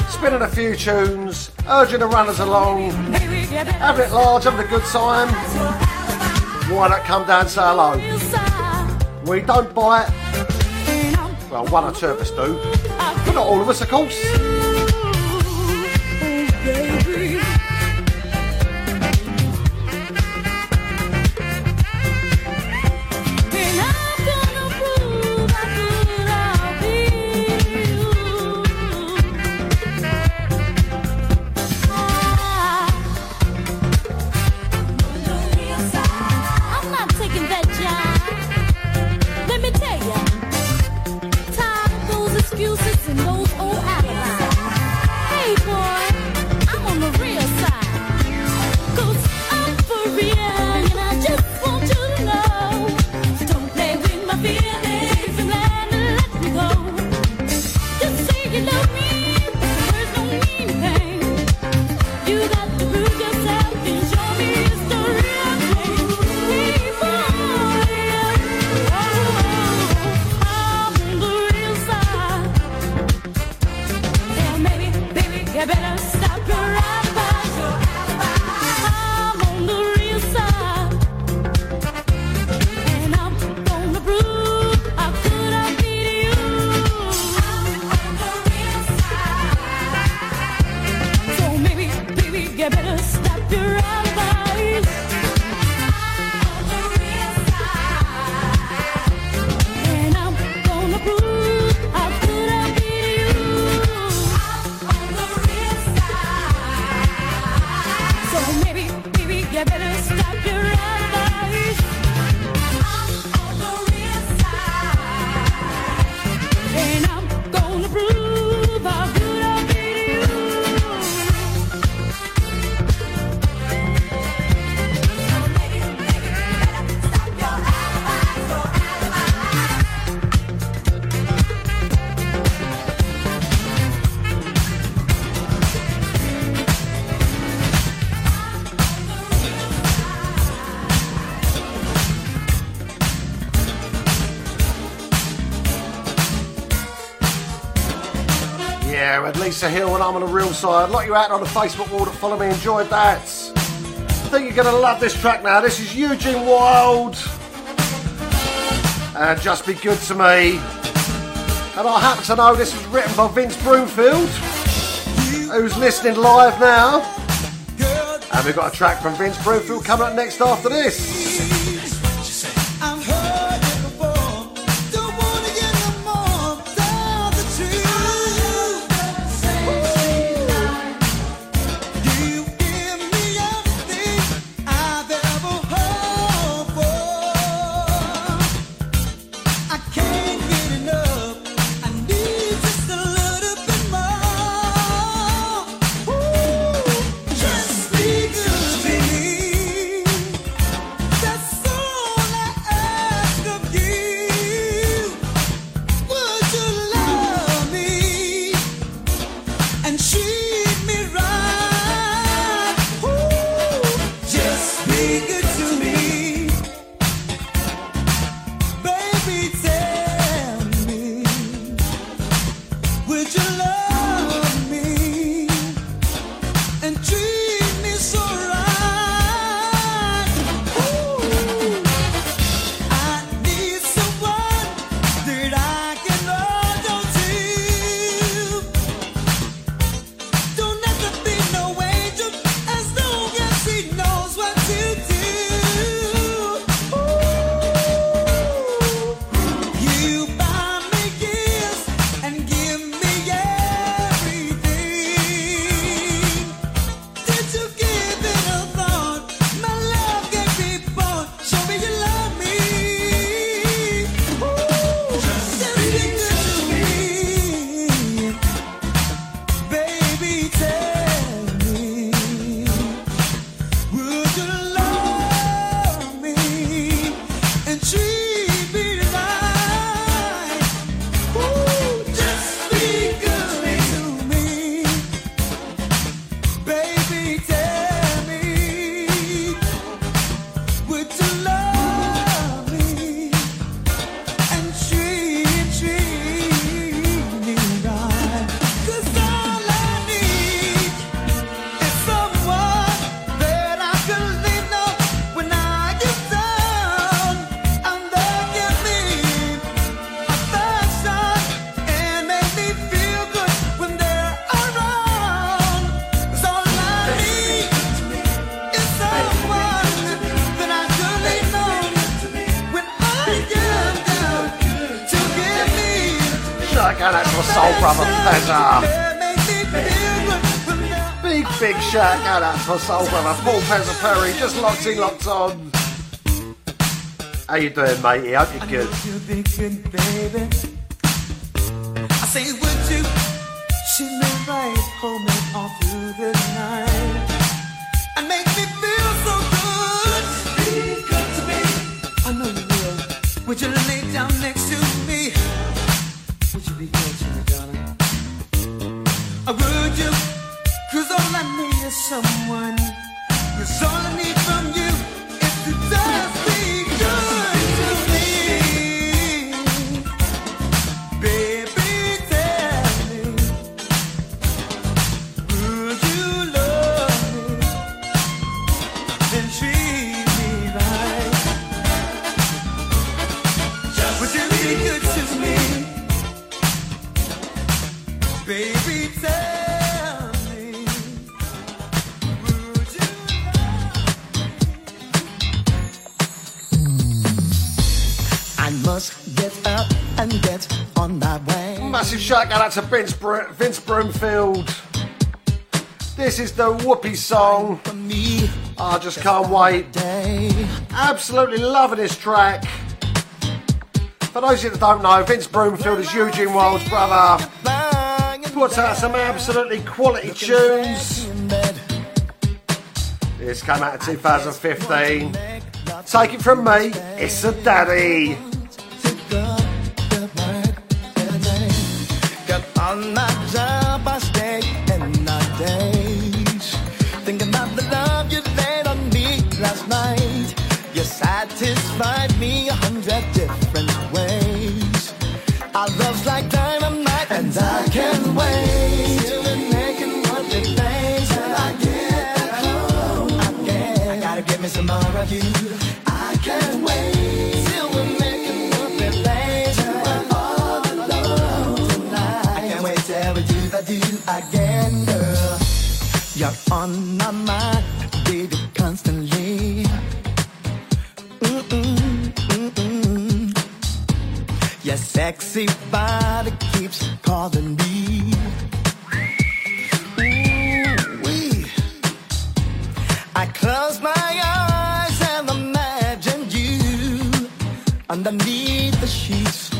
spinning a few tunes, urging the runners along, having it large, having a good time. Why not come down and say hello? We don't bite. Well, one or two of us do, but not all of us, of course. With Lisa Hill and I'm on the real side. Lock you out on the Facebook wall that follow me. Enjoyed that. I think you're going to love this track now. This is Eugene Wilde. And uh, Just Be Good to Me. And I happen to know this was written by Vince Broomfield, who's listening live now. And we've got a track from Vince Broomfield coming up next after this. Shout going out to soul brother Paul Pezza Perry, just locked in, locked on. How you doing, matey? Hope you're good. Out to Vince, Br- Vince Broomfield. This is the Whoopi song. I just can't wait. Absolutely loving this track. For those of you that don't know, Vince Broomfield is Eugene Wilde's brother. Puts out some absolutely quality tunes. This came out in 2015. Take it from me, it's a daddy. Job, I stay days. The love you laid on me last night. You me a hundred different ways. Our love's like dynamite, and I can't wait till we're making what face. Till I get home. I gotta get me some more of you. On my mind, baby, constantly. Mm-mm, mm-mm. Your sexy body keeps calling me. Ooh-wee. I close my eyes and imagine you underneath the sheets.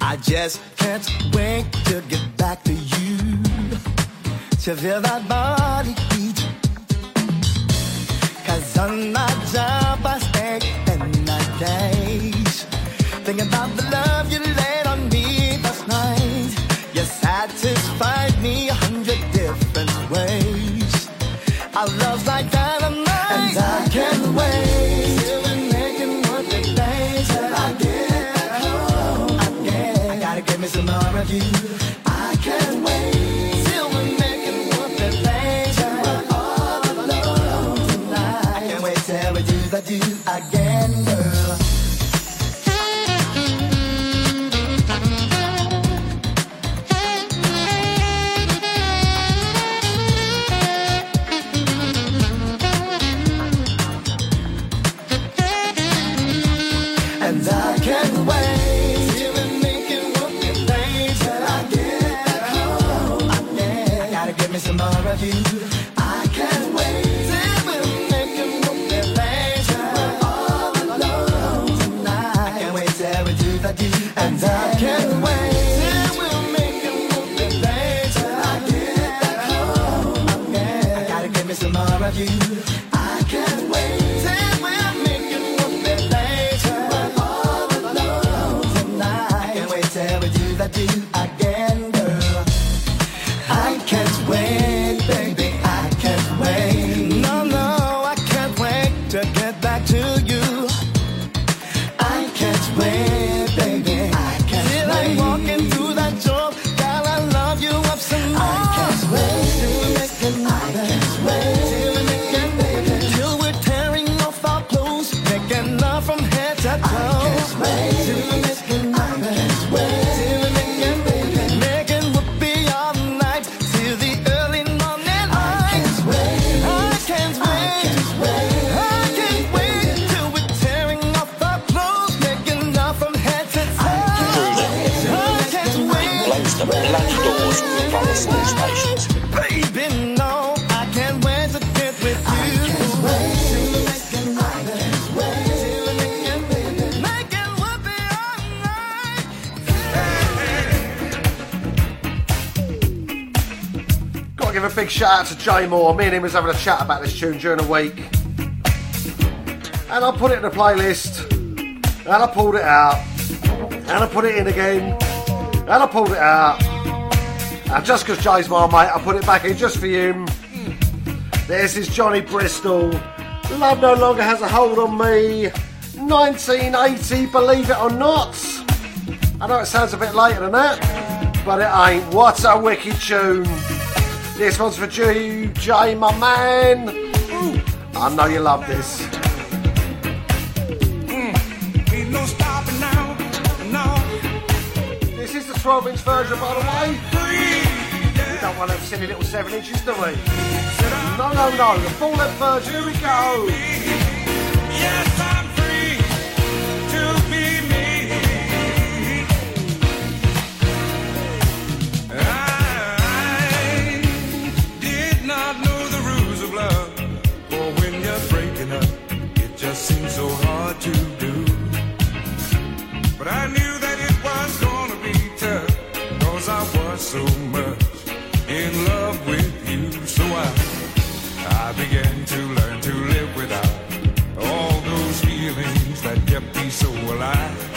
I just can't wait to get back to you to feel that body heat. Cause on my job I stay in my days. Thinking about the love you laid on me last night. You satisfied me a hundred different ways. Our love's like dynamite. And I can't wait till what we play. Till I get. I get, gotta get me some more of you. Big shout out to Jay Moore. Me and him was having a chat about this tune during the week. And I put it in the playlist. And I pulled it out. And I put it in again. And I pulled it out. And just because Jay's my mate, I put it back in just for you. This is Johnny Bristol. Love no longer has a hold on me. 1980, believe it or not. I know it sounds a bit later than that, but it ain't. What a wicked tune. This one's for you, Jay, my man. Ooh, I know you love this. Mm, ain't no stopping now, no. This is the 12 inch version, by the way. We don't want to have silly little 7 inches, do we? No, no, no. The full length version. Here we go. I knew that it was gonna be tough, cause I was so much in love with you. So I, I began to learn to live without all those feelings that kept me so alive.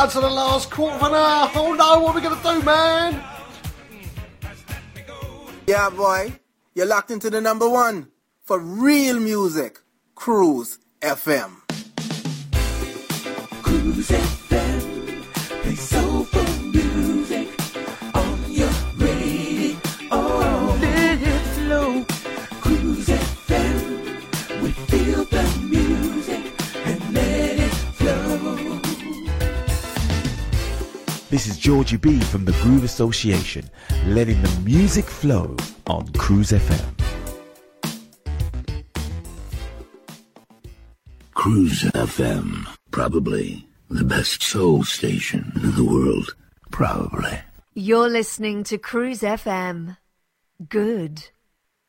Dance of the last quarter of an hour. Oh no, what are we going to do, man? Yeah, boy. You're locked into the number one for real music. Cruise FM. This is Georgie B from the Groove Association, letting the music flow on Cruise FM. Cruise FM. Probably the best soul station in the world. Probably. You're listening to Cruise FM. Good,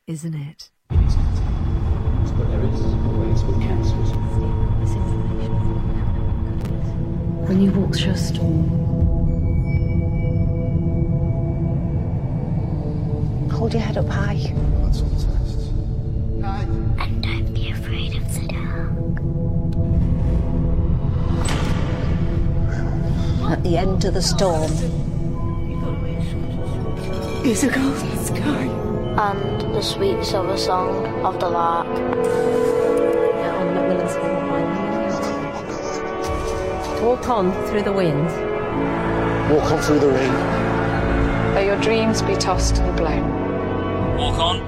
isn't it? But there is always with cancers. When you walk through a storm, Hold your head up high. That's all tests. And don't be afraid of the dark. At the end of the storm, is a golden sky. And the sweet silver song of the lark. Walk on through the wind. Walk on through the rain. May your dreams be tossed and blown. Walk on.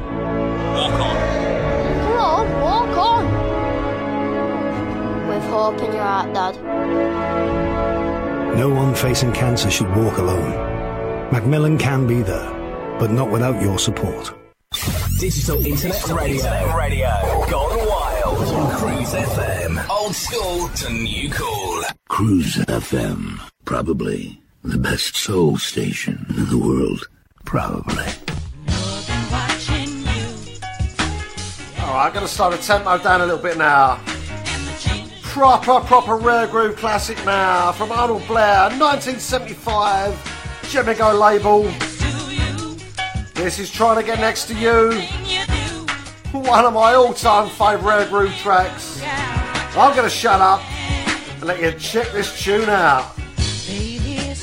Walk on. Come on, walk on. With hope in your heart, Dad. No one facing cancer should walk alone. Macmillan can be there, but not without your support. Digital Internet Radio. Internet Radio. Gone wild on Cruise FM. Old school to new cool. Cruise FM. Probably the best soul station in the world. Probably. Alright, I'm going to slow the tempo down a little bit now. Proper, proper rare groove classic now from Arnold Blair, 1975, Jemigo label. This is Trying to Get Next to You. One of my all time favourite rare groove tracks. I'm going to shut up and let you check this tune out. Baby,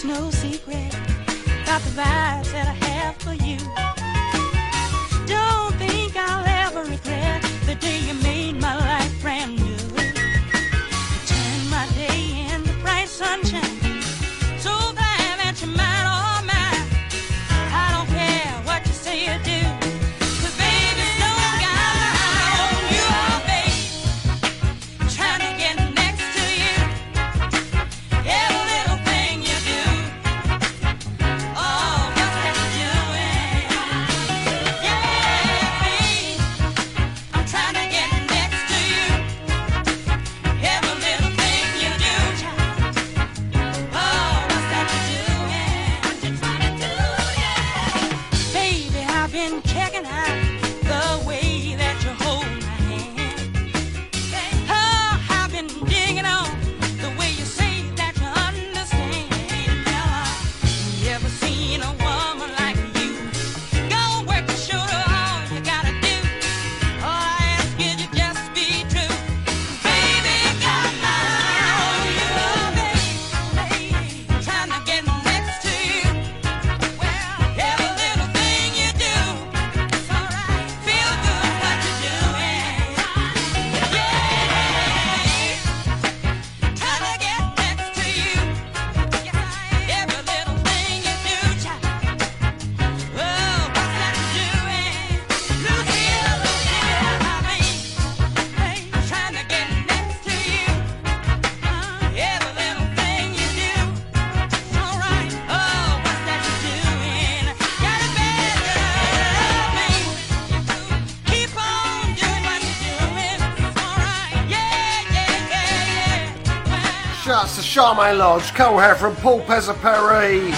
Charmaine Lodge, co-hair from Paul Pezza Perry.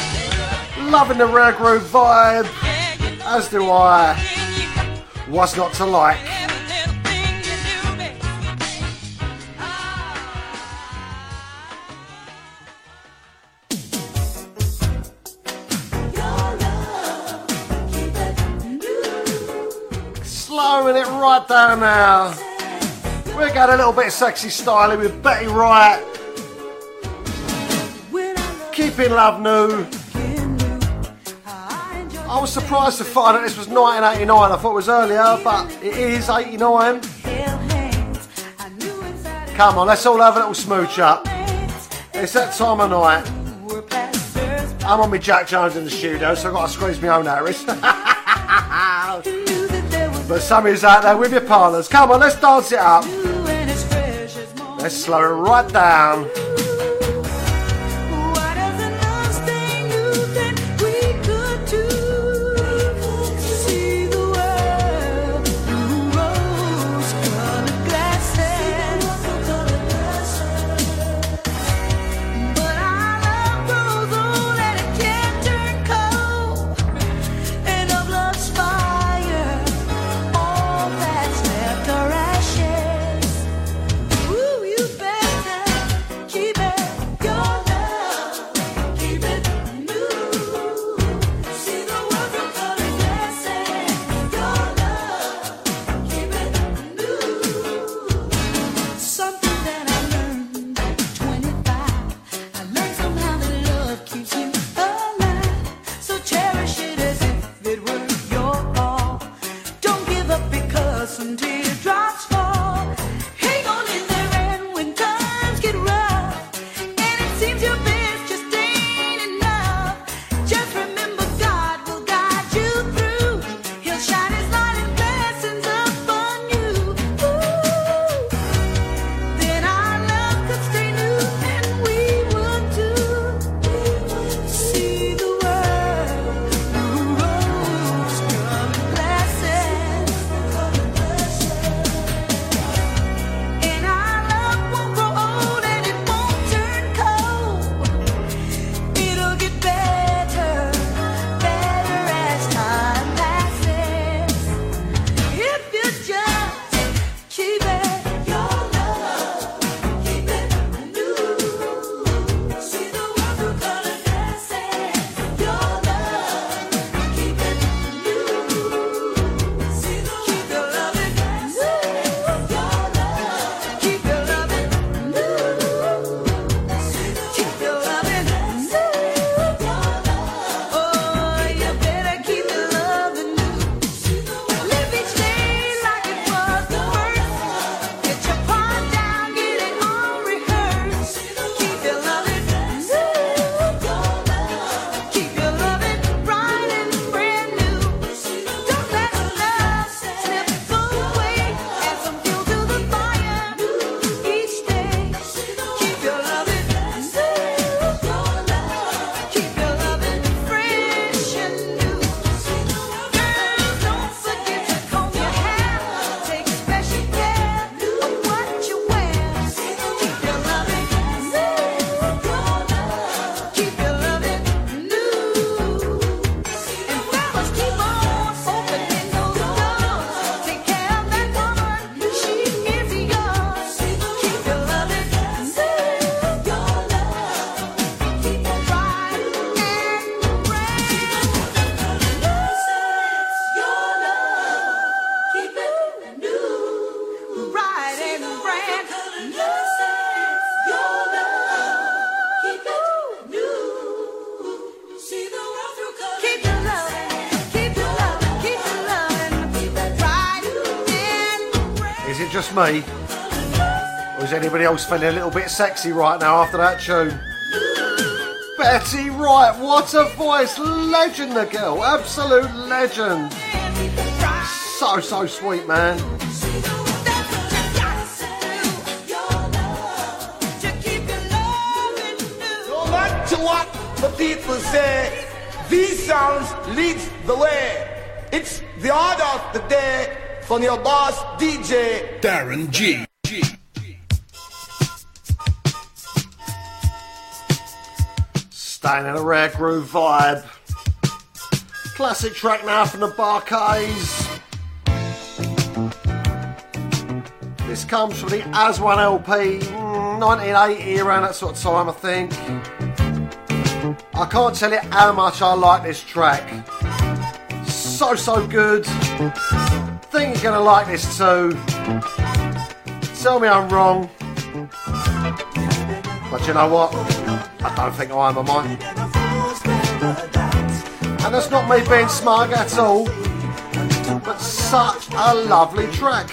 Loving the rare groove vibe, as do I. What's not to like? Slowing it right down now. We're going a little bit sexy styling with Betty Wright. Keeping Love New. I was surprised to find that this was 1989. I thought it was earlier, but it is 89. Come on, let's all have a little smooch up. It's that time of night. I'm on my Jack Jones in the studio, so I've got to squeeze my own Harris. but of out there with your partners. Come on, let's dance it up. Let's slow it right down. Just me? Or is anybody else feeling a little bit sexy right now after that tune? Betty Wright, what a voice! Legend, the girl, absolute legend. So, so sweet, man. No matter what the people say, these songs lead the way. It's the order of the day from your boss Darren G. Staying in a rare groove vibe. Classic track now from the Bar-Kays. This comes from the As One LP, mm, 1980, around that sort of time, I think. I can't tell you how much I like this track. So, so good. You're gonna like this too. Tell me I'm wrong. But you know what? I don't think I am, am I? And that's not me being smug at all. But such a lovely track.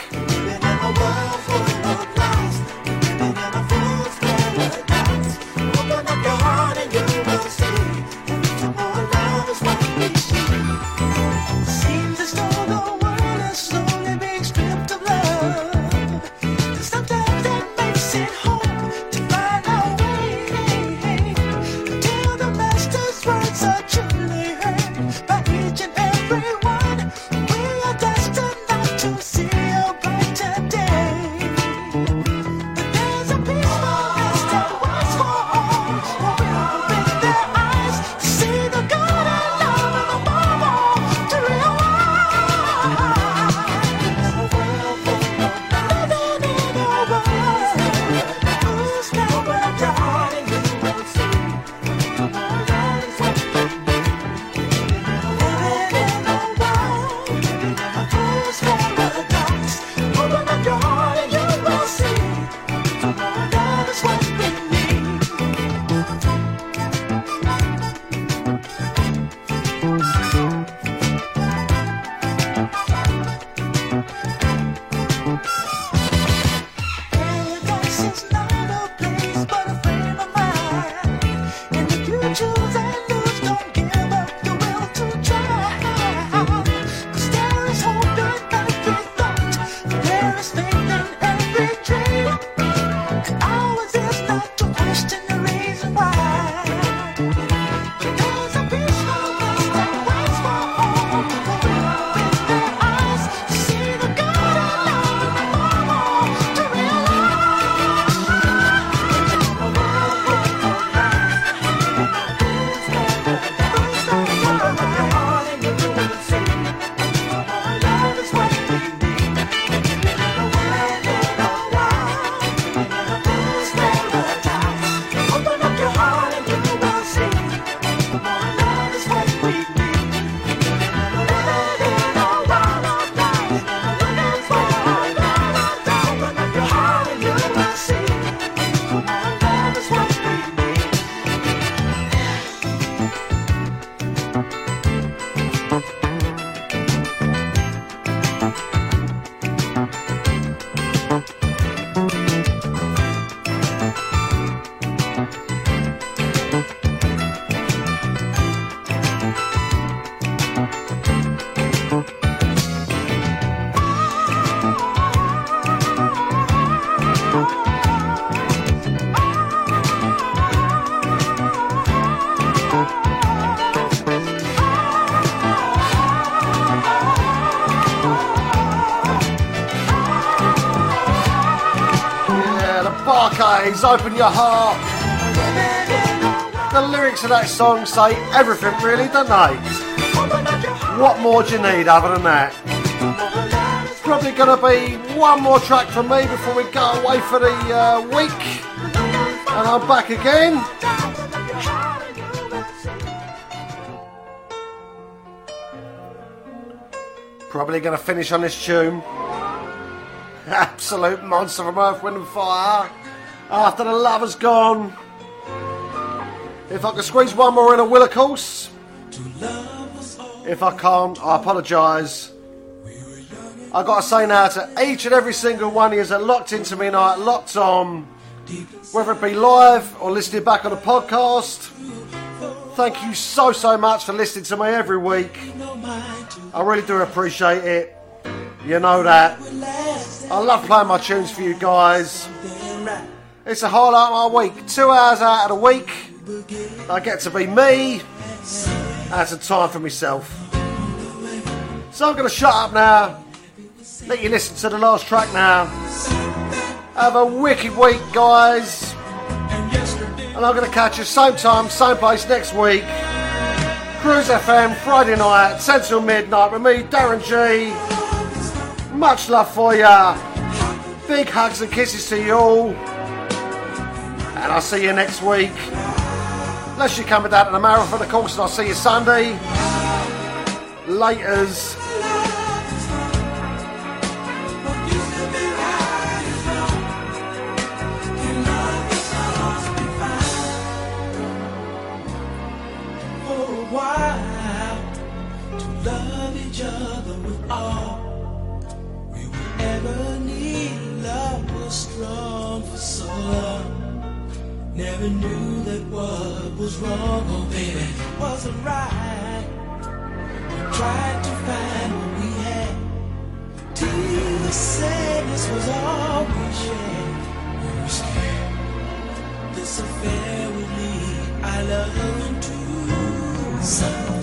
Eyes, open your heart. The lyrics of that song say everything, really, don't they? What more do you need other than that? Probably going to be one more track from me before we go away for the uh, week. And I'm back again. Probably going to finish on this tune. Absolute monster from Earth, Wind and Fire. After the love has gone. If I can squeeze one more in, I will, of course. If I can't, I apologise. i got to say now to each and every single one of you that locked into me tonight, locked on, whether it be live or listening back on the podcast. Thank you so, so much for listening to me every week. I really do appreciate it. You know that. I love playing my tunes for you guys. It's a highlight of my week. Two hours out of the week. I get to be me. That's a time for myself. So I'm going to shut up now. Let you listen to the last track now. Have a wicked week, guys. And I'm going to catch you same time, same place next week. Cruise FM, Friday night, 10 till midnight with me, Darren G. Much love for ya. Big hugs and kisses to you all. And I'll see you next week. Unless you're coming down to the marathon, of course, and I'll see you Sunday. Laters. strong for so long. Never knew that what was wrong, oh baby, wasn't right. We tried to find what we had. Till the sadness was all we shared. We were scared. This affair with lead our love into some.